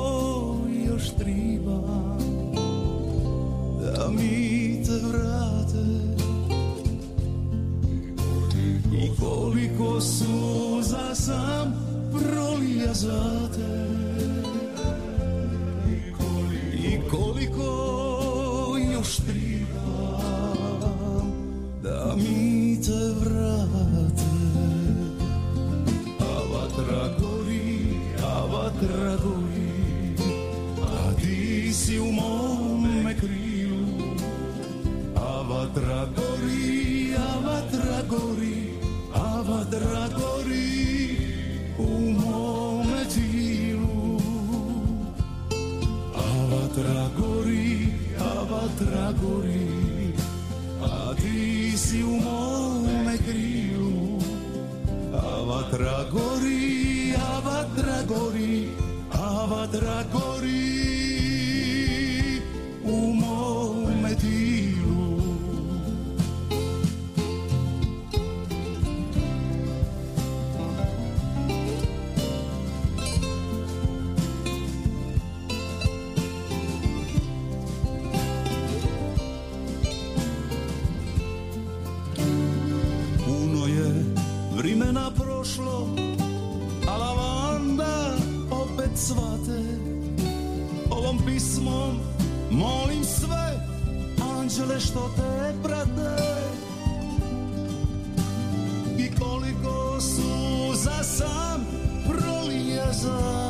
ti si što te prate. I koliko suza sam prolija za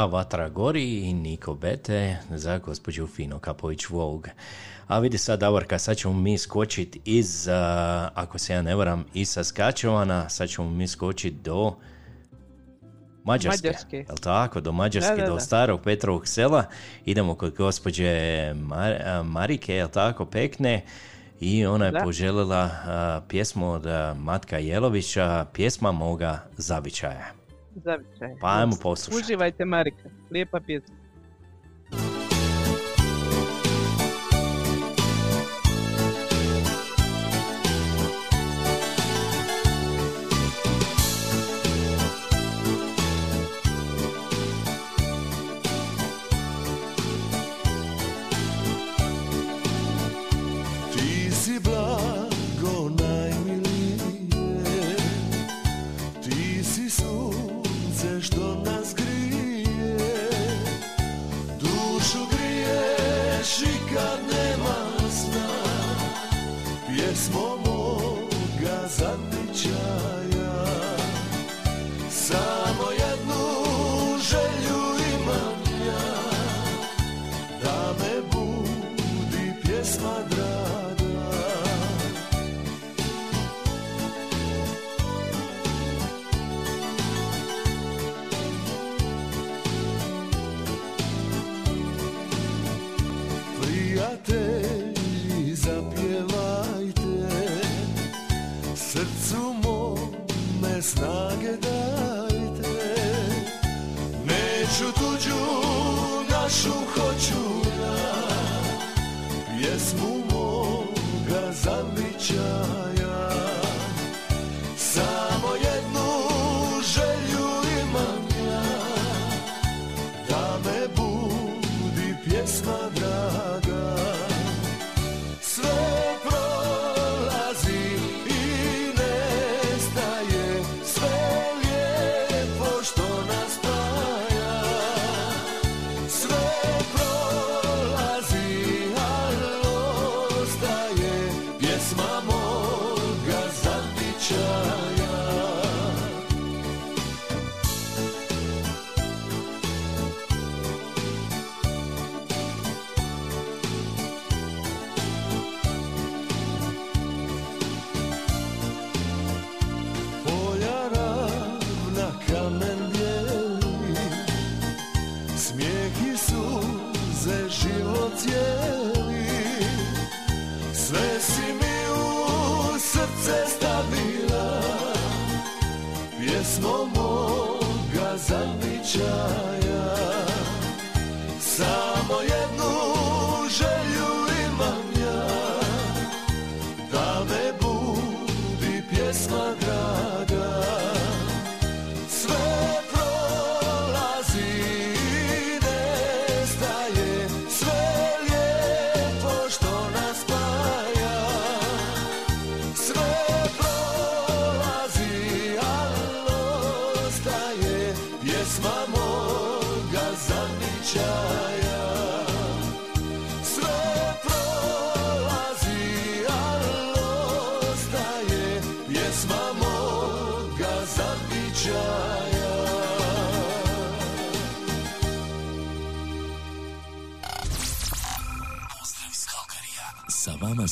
A Vatra gori i Niko Bete za gospođu Fino Kapović Vogue. A vidi sad, Davorka, sad ćemo mi skočiti iz, a, ako se ja ne varam, iz Saskačevana, sad ćemo mi skočiti do Mađarske, Mađarske. jel tako, do Mađarske, Da, da, do da. starog Petrovog sela, idemo kod gospođe Mar- Marike, jel tako, Pekne, i ona je Da. poželjela a, pjesmu od Matka Jelovića, pjesma moga zavičaja. Zavičaj. Pa ajmo poslušati. Uživajte Marika, lijepa pjesma.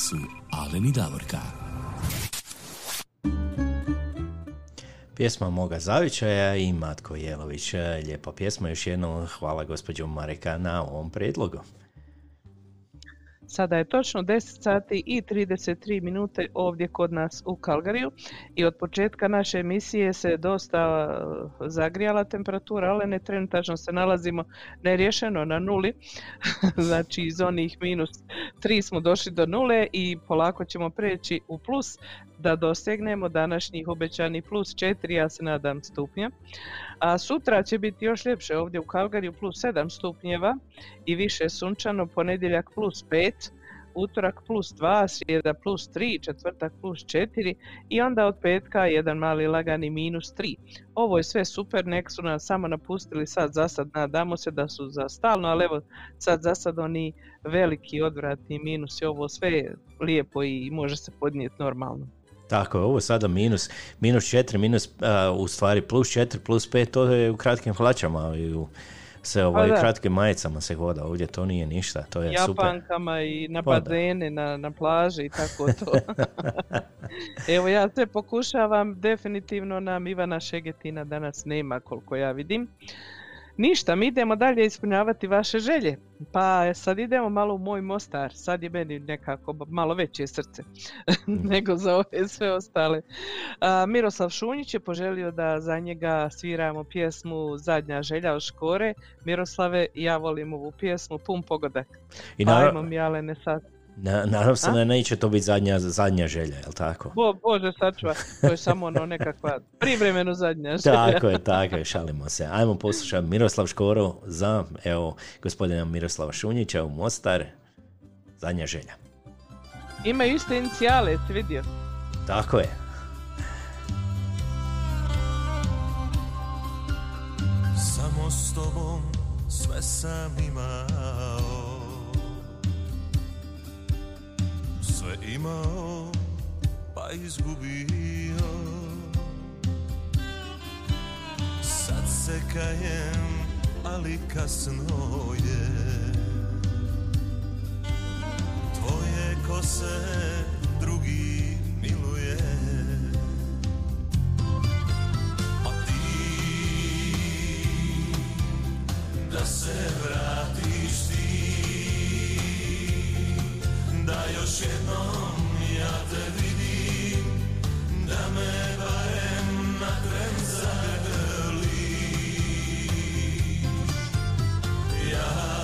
Su Alen Davorka. Pjesma moga zavičaja i Matko Jelović. Lijepa pjesma, još jednom hvala gospođo Mareka na ovom predlogu. Sada je točno 10 sati i 33 minute ovdje kod nas u Kalgariju i od početka naše emisije se dosta uh, zagrijala temperatura, ali ne trenutačno se nalazimo nerješeno na nuli, znači iz onih minus 3 smo došli do nule i polako ćemo preći u plus da dosegnemo današnjih obećani plus 4, ja se nadam stupnja. A sutra će biti još ljepše ovdje u Kalgariju plus 7 stupnjeva i više sunčano, ponedjeljak plus 5, utorak plus 2, srijeda plus 3, četvrtak plus 4 i onda od petka jedan mali lagani minus 3. Ovo je sve super, nek su nas samo napustili sad za sad, nadamo se da su za stalno, ali evo sad za sad oni veliki odvratni minusi, ovo sve je lijepo i može se podnijeti normalno. Tako je, ovo sada minus, minus 4, minus, a, u stvari plus 4, plus 5, to je u kratkim hlačama i u sve ovaj, Pa kratkim majicama se hoda. Ovdje to nije ništa, to je super. Japankama i na bazene, na, na plaži i tako to. Evo ja sve pokušavam, definitivno nam Ivana Šegetina danas nema koliko ja vidim. Ništa, mi idemo dalje ispunjavati vaše želje. Pa sad idemo malo u moj Mostar, sad je meni nekako malo veće srce nego za ove sve ostale. A, Miroslav Šunjić je poželio da za njega sviramo pjesmu Zadnja želja od Škore. Miroslave, ja volim ovu pjesmu, pun pogodak. I naravno- ajmo Mjalene sad. Na, nadam se da neće to biti zadnja, zadnja želja, jel tako? Bo, Bože sačuva, to je samo ono nekakva privremeno zadnja želja. Tako je, tako je, šalimo se. Ajmo poslušati Miroslav Škoro za, evo, gospodina Miroslava Šunjića u Mostar. Zadnja želja. Imaju iste inicijale, vidio? Tako je. Samo s tobom sve sam imao Sve imao pa izgubio. Sad se kajem, ali kasno je. Tvoje kose drugi miluje. A ti da se vratiš Da još jednom ja te vidim Da me barem na tren Ja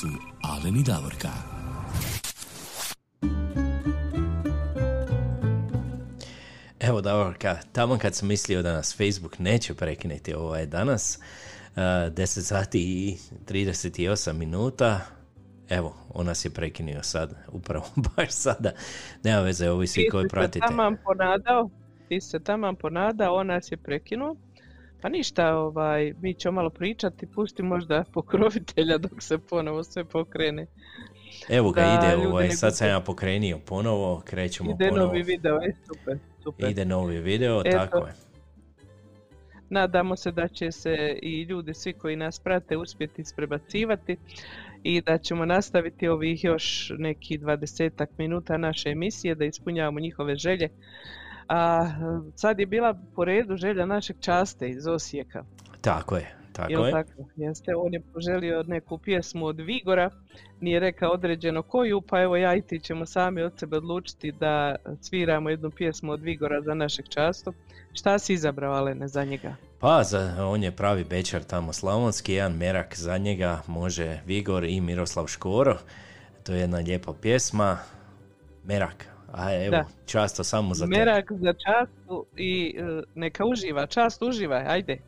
su Alen i Davorka. Evo Davorka, tamo kad sam mislio da nas Facebook neće prekinuti ovaj danas, uh, 10 sati i 38 minuta, evo, on nas je prekinuo sad, upravo baš sada. Nema veze, ovi svi Ti koji si se pratite. taman ponadao, ti se taman ponadao, on nas je prekinuo. Pa ništa, ovaj, mi ćemo malo pričati, pusti možda pokrovitelja dok se ponovo sve pokrene. Evo ga, Da, ide, ovaj, sad sam ja pokrenio ponovo, krećemo Ide ponovo. novi video, e, super, super. Ide novi video, Eto. tako je. Nadamo se da će se i ljudi svi koji nas prate uspjeti isprebacivati i da ćemo nastaviti ovih još neki dvadesetak minuta naše emisije da ispunjavamo njihove želje. A sad je bila po redu želja našeg časte iz Osijeka. Tako je, tako Jel je. tako? Jeste, on je poželio neku pjesmu od Vigora, nije rekao određeno koju, pa evo ja i ti ćemo sami od sebe odlučiti da sviramo jednu pjesmu od Vigora za našeg častu. Šta si izabrao, Alene, za njega? Pa, za, on je pravi bečar tamo slavonski, jedan merak za njega može Vigor i Miroslav Škoro. To je jedna lijepa pjesma. Merak. A evo, Da. často samo za tebe. Merak za častu i e, neka uživa, čast uživaj, ajde.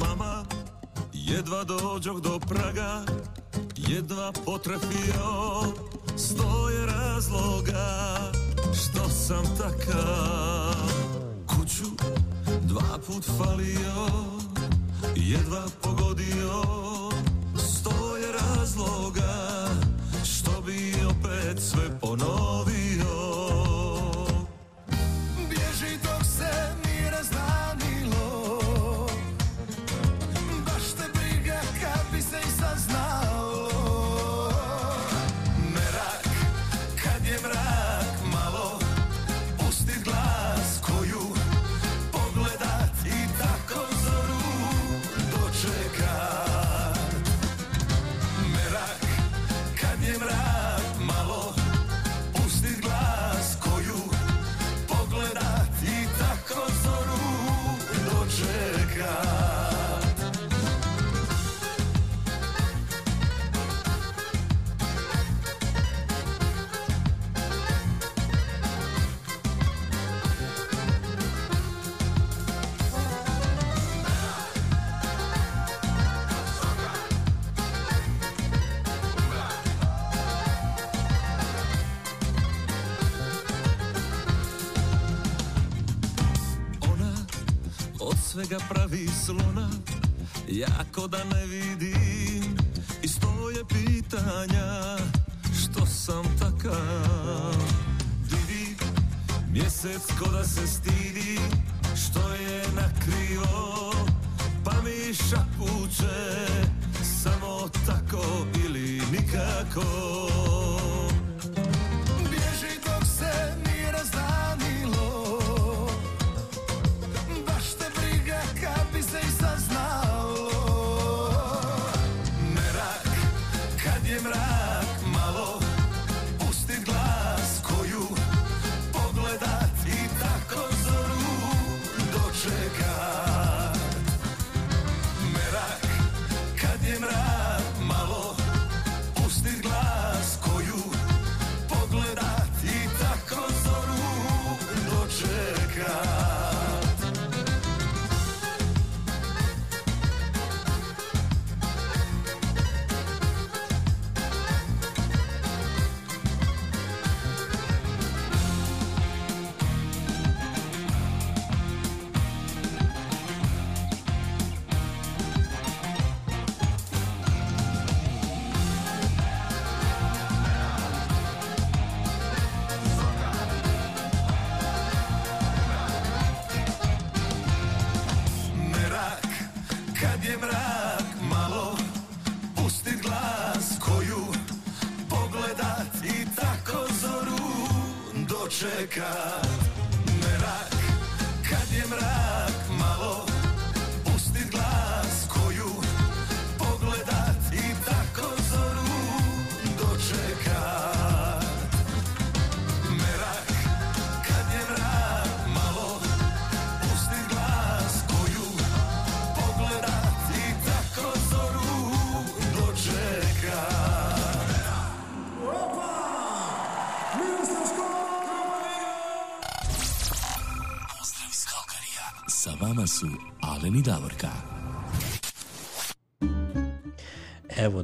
Mama, jedva dođoh do Praga, jedva potrefio stoje razloga što sam takav. Kuću dva put falio, jedva pogodio stoje razloga što bi opet sve ponovio. Svega pravi slona Jako da ne vidim. I stoje pitanja Što sam takav? Vidi Mjesec ko da se stidi Što je nakrivo Pa mi šapuće Samo tako ili nikako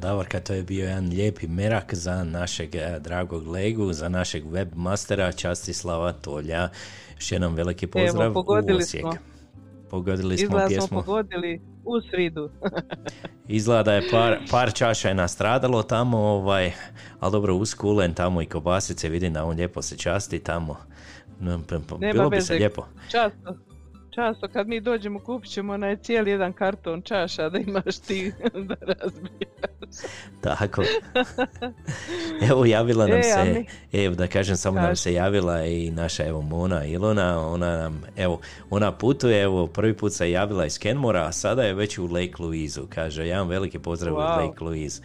Davorka, to je bio jedan lijepi merak za našeg eh, dragog legu, za našeg webmastera Častislava Tolja. Još jednom veliki pozdrav Evo, pogodili u Osijek. smo. Pogodili smo Izgleda smo pjesmu. pogodili u sridu. Izgleda da je par, par čaša je nastradalo tamo, ovaj, ali dobro, uz kulen tamo i kobasice, vidim da on lijepo se časti tamo. No, p- p- Nema Bilo bi se lijepo. Často, často kad mi dođemo kupit ćemo onaj cijeli jedan karton čaša da imaš ti da razbijaš. Tako. Evo javila nam E, se, evo da kažem samo nam Kaži. se javila i naša evo Mona Ilona, ona nam, evo, ona putuje, evo prvi put se javila iz Kenmora, a sada je već u Lake Louiseu, kaže, jedan veliki pozdrav Wow. iz Lake Louise.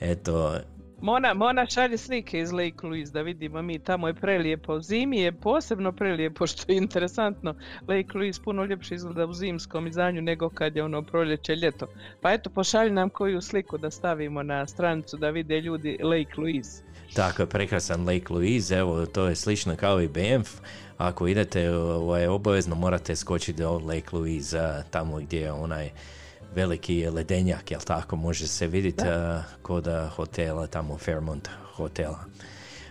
Eto, Mona, Mona šalje slike iz Lake Louise da vidimo mi, tamo je prelijepo. Zimi je posebno prelijepo što je interesantno. Lake Louise puno ljepše izgleda u zimskom izdanju nego kad je ono proljeće, ljeto. Pa eto, pošalji nam koju sliku da stavimo na stranicu da vide ljudi Lake Louise. Tako je prekrasan Lake Louise, evo to je slično kao i Banff. Ako idete, ovaj, obavezno morate skočiti do Lake Louise, tamo gdje je onaj veliki ledenjak, jel tako, može se vidjeti a, kod a, hotela, tamo Fairmont hotela.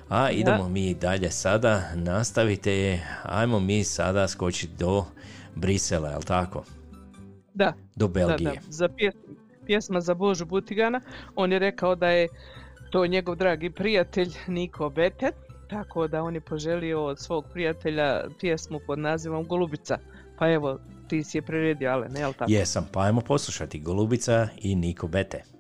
A idemo mi dalje sada, nastavite, ajmo mi sada skočiti do Brisela, jel tako? Da, Do da, Belgije. da, za pjes- pjesma za Božu Butigana. On je rekao da je to njegov dragi prijatelj Niko Betet, tako da on je poželio od svog prijatelja pjesmu pod nazivom Golubica. Pa evo, ti si je priredio, ale ne, jel tako? Jesam, pa ajmo poslušati Golubica i Niko Bete.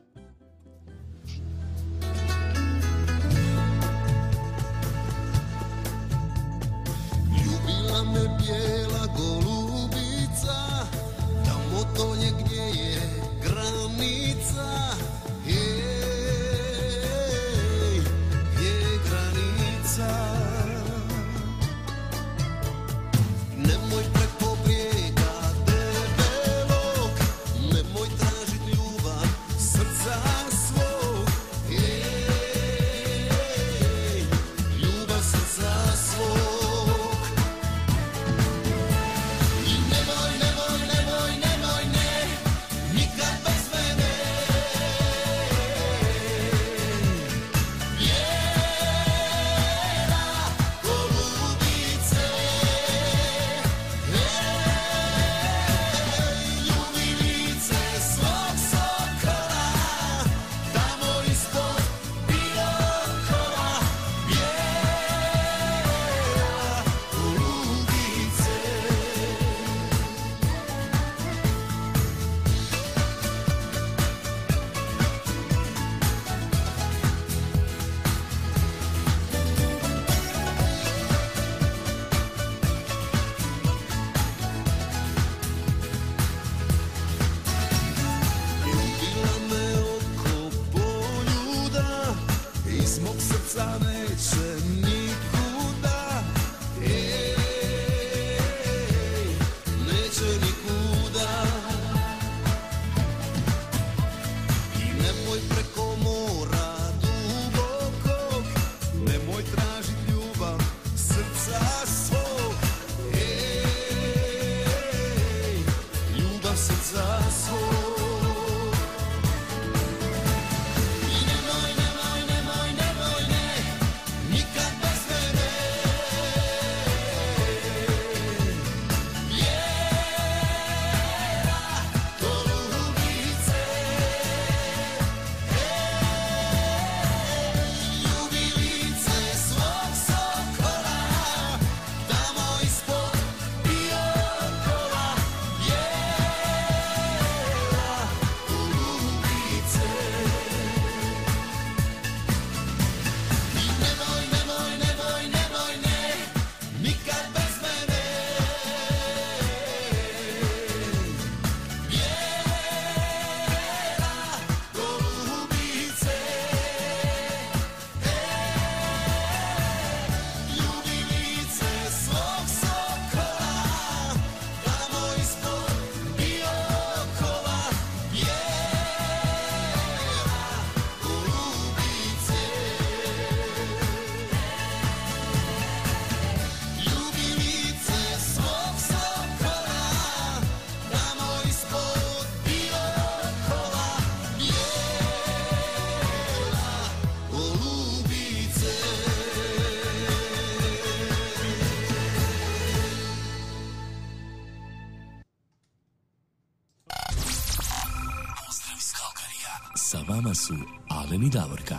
Su Alen i Davorka.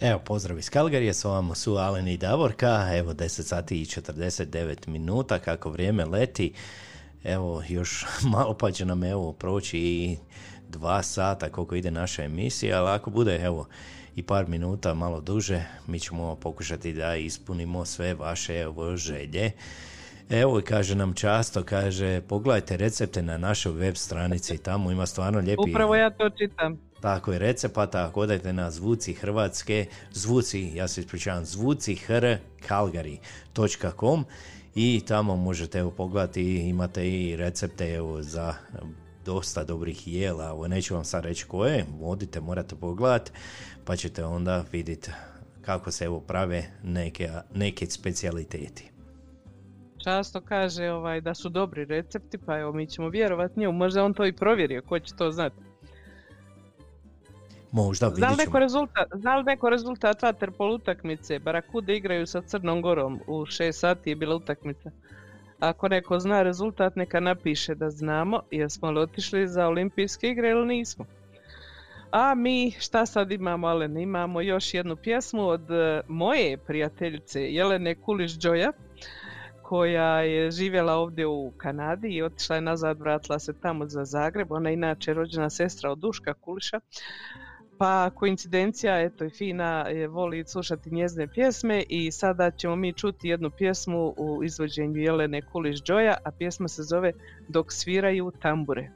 Evo, pozdrav iz Kalgarije, s vama su Alen i Davorka, evo 10 sati i 49 minuta, kako vrijeme leti, evo još malo pa će nam evo proći i dva sata koliko ide naša emisija, ali ako bude evo i par minuta malo duže, mi ćemo pokušati da ispunimo sve vaše evo želje. Evo i kaže nam často, kaže pogledajte recepte na našoj web stranici, tamo ima stvarno lijepi... Upravo ja to čitam. Tako je, recepata, ako odajte na zvuci Hrvatske, zvuci, ja se ispričavam, zvuci calgary.com i tamo možete evo pogledati, imate i recepte evo za dosta dobrih jela, evo neću vam sad reći koje, odite, morate pogledati, pa ćete onda vidjeti kako se evo prave neke, neke specijaliteti. Často kaže ovaj, da su dobri recepti, pa evo mi ćemo vjerovati njemu. Možda on to i provjerio, ko će to znati. Možda, Zna li neko ćemo. rezultat, zna li neko rezultat vaterpol utakmice? Barakude igraju sa Crnom Gorom, u 6 sati je bila utakmica. Ako neko zna rezultat, neka napiše da znamo jesmo li otišli za olimpijske igre ili nismo. A mi šta sad imamo, Alen? Imamo još jednu pjesmu od e, moje prijateljice Jelene Kuliš-Đoja, koja je živjela ovdje u Kanadi i otišla je nazad, vratila se tamo za Zagreb. Ona je inače rođena sestra od Duška Kuliša. Pa koincidencija, eto i Fina je voli slušati njezine pjesme i sada ćemo mi čuti jednu pjesmu u izvođenju Jelene Kuliš Đoja, a pjesma se zove Dok sviraju tambure.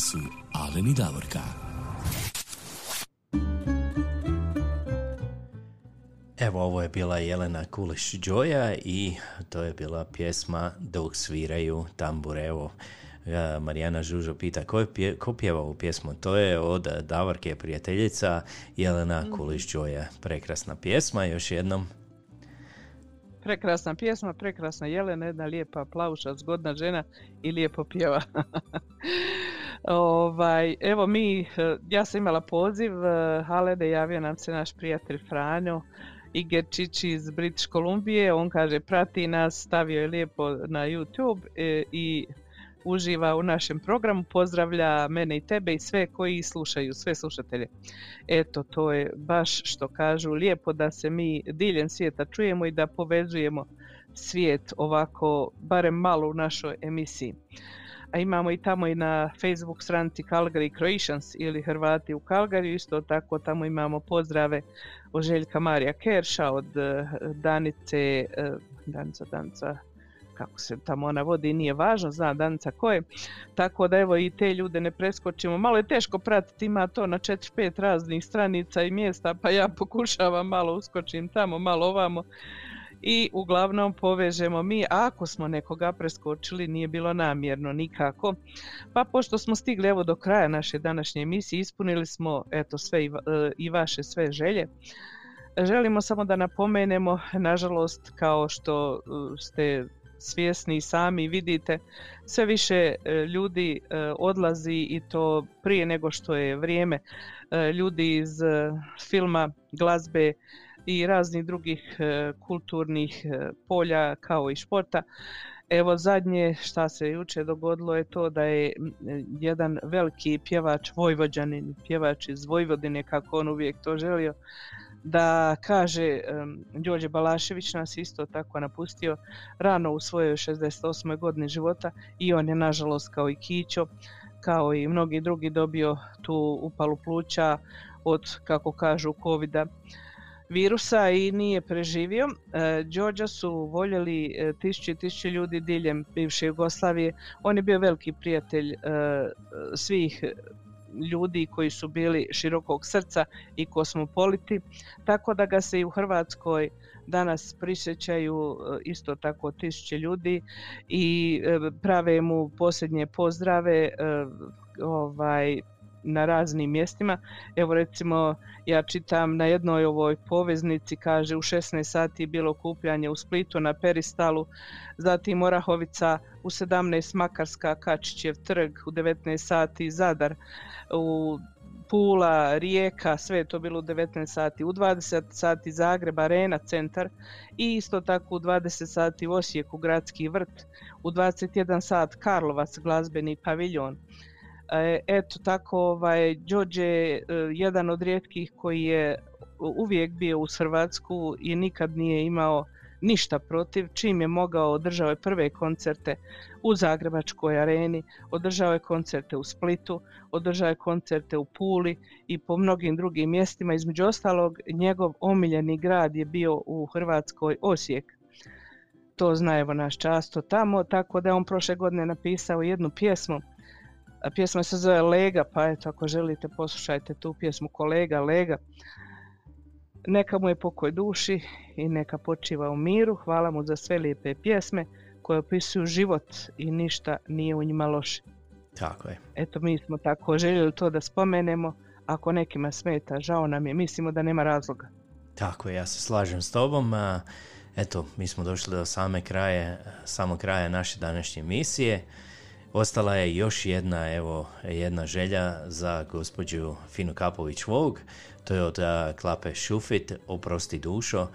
Su Alen i Davorka. Evo, ovo je bila Jelena Kuliš Đoja i to je bila pjesma Dok sviraju tambure. Evo, e, Marijana Žužo pita ko, je pje- ko pjeva ovu pjesmu? To je od Davorke prijateljica Jelena Kuliš Đoja. Prekrasna pjesma, još jednom. Prekrasna pjesma, prekrasna Jelena, jedna lijepa plauša, zgodna žena i lijepo pjeva. ovaj, evo mi, eh, ja sam imala poziv, eh, Halede javio nam se naš prijatelj Franjo Igerčić iz British Kolumbije, on kaže prati nas, stavio je lijepo na YouTube eh, i uživa u našem programu, pozdravlja mene i tebe i sve koji slušaju, sve slušatelje. Eto, to je baš što kažu, lijepo da se mi diljem svijeta čujemo i da povezujemo svijet ovako, barem malo u našoj emisiji. A imamo i tamo i na Facebook stranici Calgary Croatians ili Hrvati u Calgary, isto tako tamo imamo pozdrave od Željka Marija Kerša, od eh, Danice, eh, Danica, Danica, kako se tamo ona vodi, nije važno, zna Danica ko je. Tako da evo i te ljude ne preskočimo. Malo je teško pratiti, ima to na 4-5 raznih stranica i mjesta, pa ja pokušavam malo uskočim tamo, malo ovamo. I uglavnom povežemo mi, ako smo nekoga preskočili, nije bilo namjerno nikako. Pa pošto smo stigli evo do kraja naše današnje emisije, ispunili smo eto sve i, e, i vaše sve želje. Želimo samo da napomenemo, nažalost, kao što e, ste svjesni i sami vidite, sve više e, ljudi odlazi i to prije nego što je vrijeme. Ljudi iz filma, glazbe i raznih drugih e, kulturnih e, polja kao i športa. Evo zadnje šta se jučer dogodilo je to da je m, jedan veliki pjevač Vojvođanin, pjevač iz Vojvodine kako on uvijek to želio, da kaže Đorđe Balašević nas isto tako napustio rano u svojoj 68. godini života i on je nažalost kao i Kićo kao i mnogi drugi dobio tu upalu pluća od kako kažu covida virusa i nije preživio. E, Đorđa su voljeli e, tisuće i tisuće ljudi diljem bivše Jugoslavije. On je bio veliki prijatelj e, svih ljudi koji su bili širokog srca i kosmopoliti, tako da ga se i u Hrvatskoj danas prisjećaju isto tako tisuće ljudi i prave mu posljednje pozdrave ovaj na raznim mjestima. Evo recimo ja čitam na jednoj ovoj poveznici kaže u 16 sati bilo okupljanje u Splitu na Peristalu, zatim Orahovica u 17 Makarska, Kačićev trg u 19 sati Zadar, u Pula, Rijeka, sve je to bilo u 19 sati, u 20 sati Zagreb, Arena, centar i isto tako u 20 sati u Osijeku, Gradski vrt, u 21 sat Karlovac, glazbeni paviljon. E, Eto tako, ovaj, Đorđe je e, jedan od rijetkih koji je uvijek bio uz Hrvatsku i nikad nije imao ništa protiv, čim je mogao održao je prve koncerte u Zagrebačkoj areni, održao je koncerte u Splitu, održao je koncerte u Puli i po mnogim drugim mjestima. Između ostalog, njegov omiljeni grad je bio u Hrvatskoj Osijek. To zna evo naš často tamo, tako da je on prošle godine napisao jednu pjesmu. A pjesma se zove Lega, pa eto ako želite poslušajte tu pjesmu Kolega Lega. Neka mu je pokoj duši i neka počiva u miru. Hvala mu za sve lijepe pjesme koje opisuju život i ništa nije u njima loše. Tako je. Eto, mi smo tako željeli to da spomenemo. Ako nekima smeta, žao nam je, mislimo da nema razloga. Tako je, ja se slažem s tobom. Eto, mi smo došli do same kraje, samog kraja naše današnje emisije. Ostala je još jedna, evo, jedna želja za gospođu Finu Kapović Vog. To je od Klape Šufit, Oprosti dušo.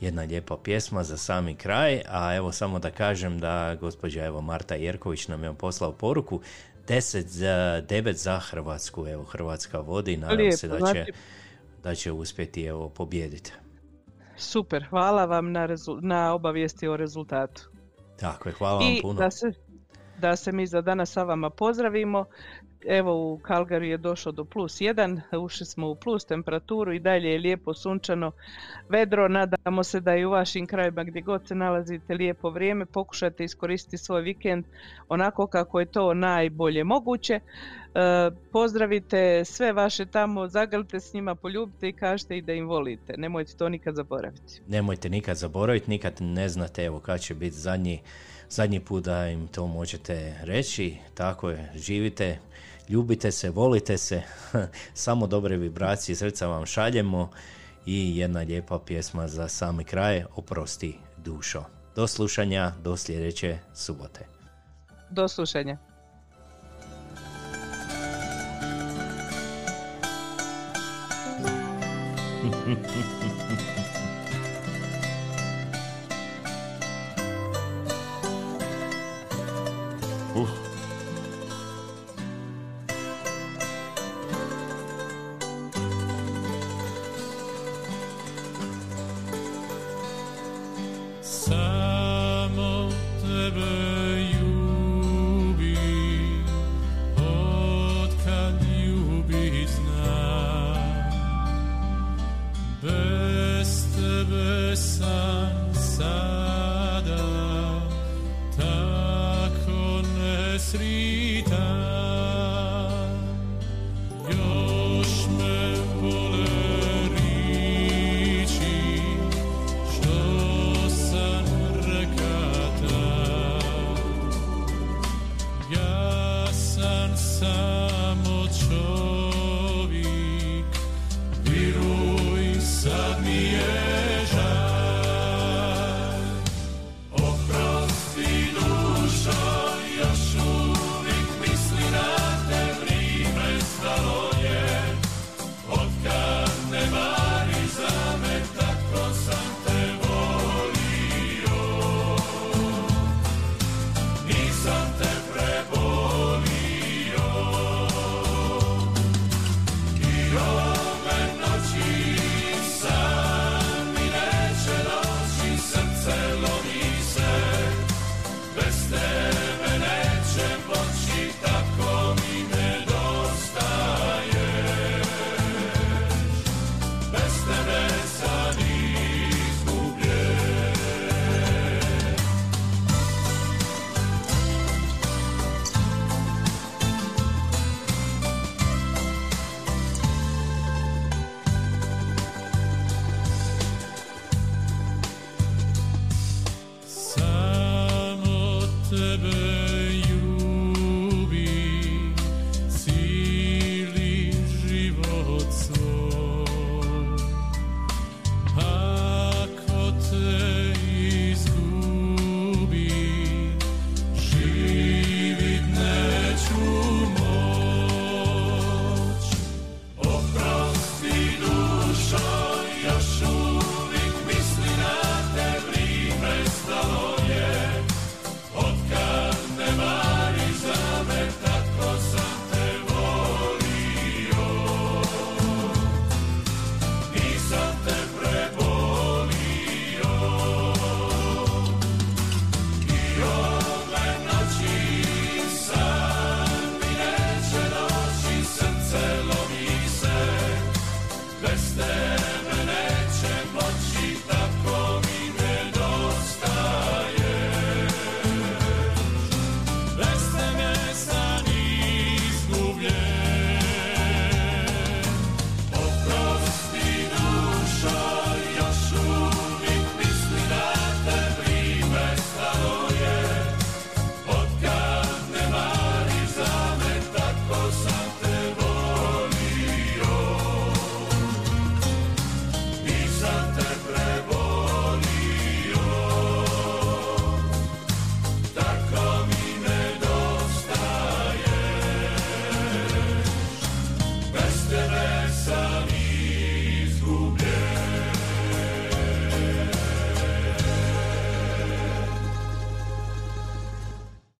Jedna lijepa pjesma za sami kraj, a evo samo da kažem da gospođa evo Marta Jerković nam je poslao poruku 10 za 9 za Hrvatsku, evo Hrvatska vodi, nadam Lijepo, se da će, znači- da će uspjeti evo pobijediti. Super, hvala vam na, na obavijesti o rezultatu. Tako je, hvala vam I puno. da se, da se mi za danas sa vama pozdravimo. Evo u Kalgari je došlo do plus 1, ušli smo u plus temperaturu i dalje je lijepo sunčano vedro. Nadamo se da i u vašim krajima gdje god se nalazite lijepo vrijeme. Pokušajte iskoristiti svoj vikend onako kako je to najbolje moguće. E, pozdravite sve vaše tamo, zagrlite s njima, poljubite i kažete i da im volite. Nemojte to nikad zaboraviti. Nemojte nikad zaboraviti, nikad ne znate evo kad će biti zadnji, zadnji put da im to možete reći. Tako je, živite, ljubite se, volite se, samo dobre vibracije srca vam šaljemo i jedna lijepa pjesma za sami kraj, oprosti dušo. Do slušanja, do sljedeće subote. Do slušanja.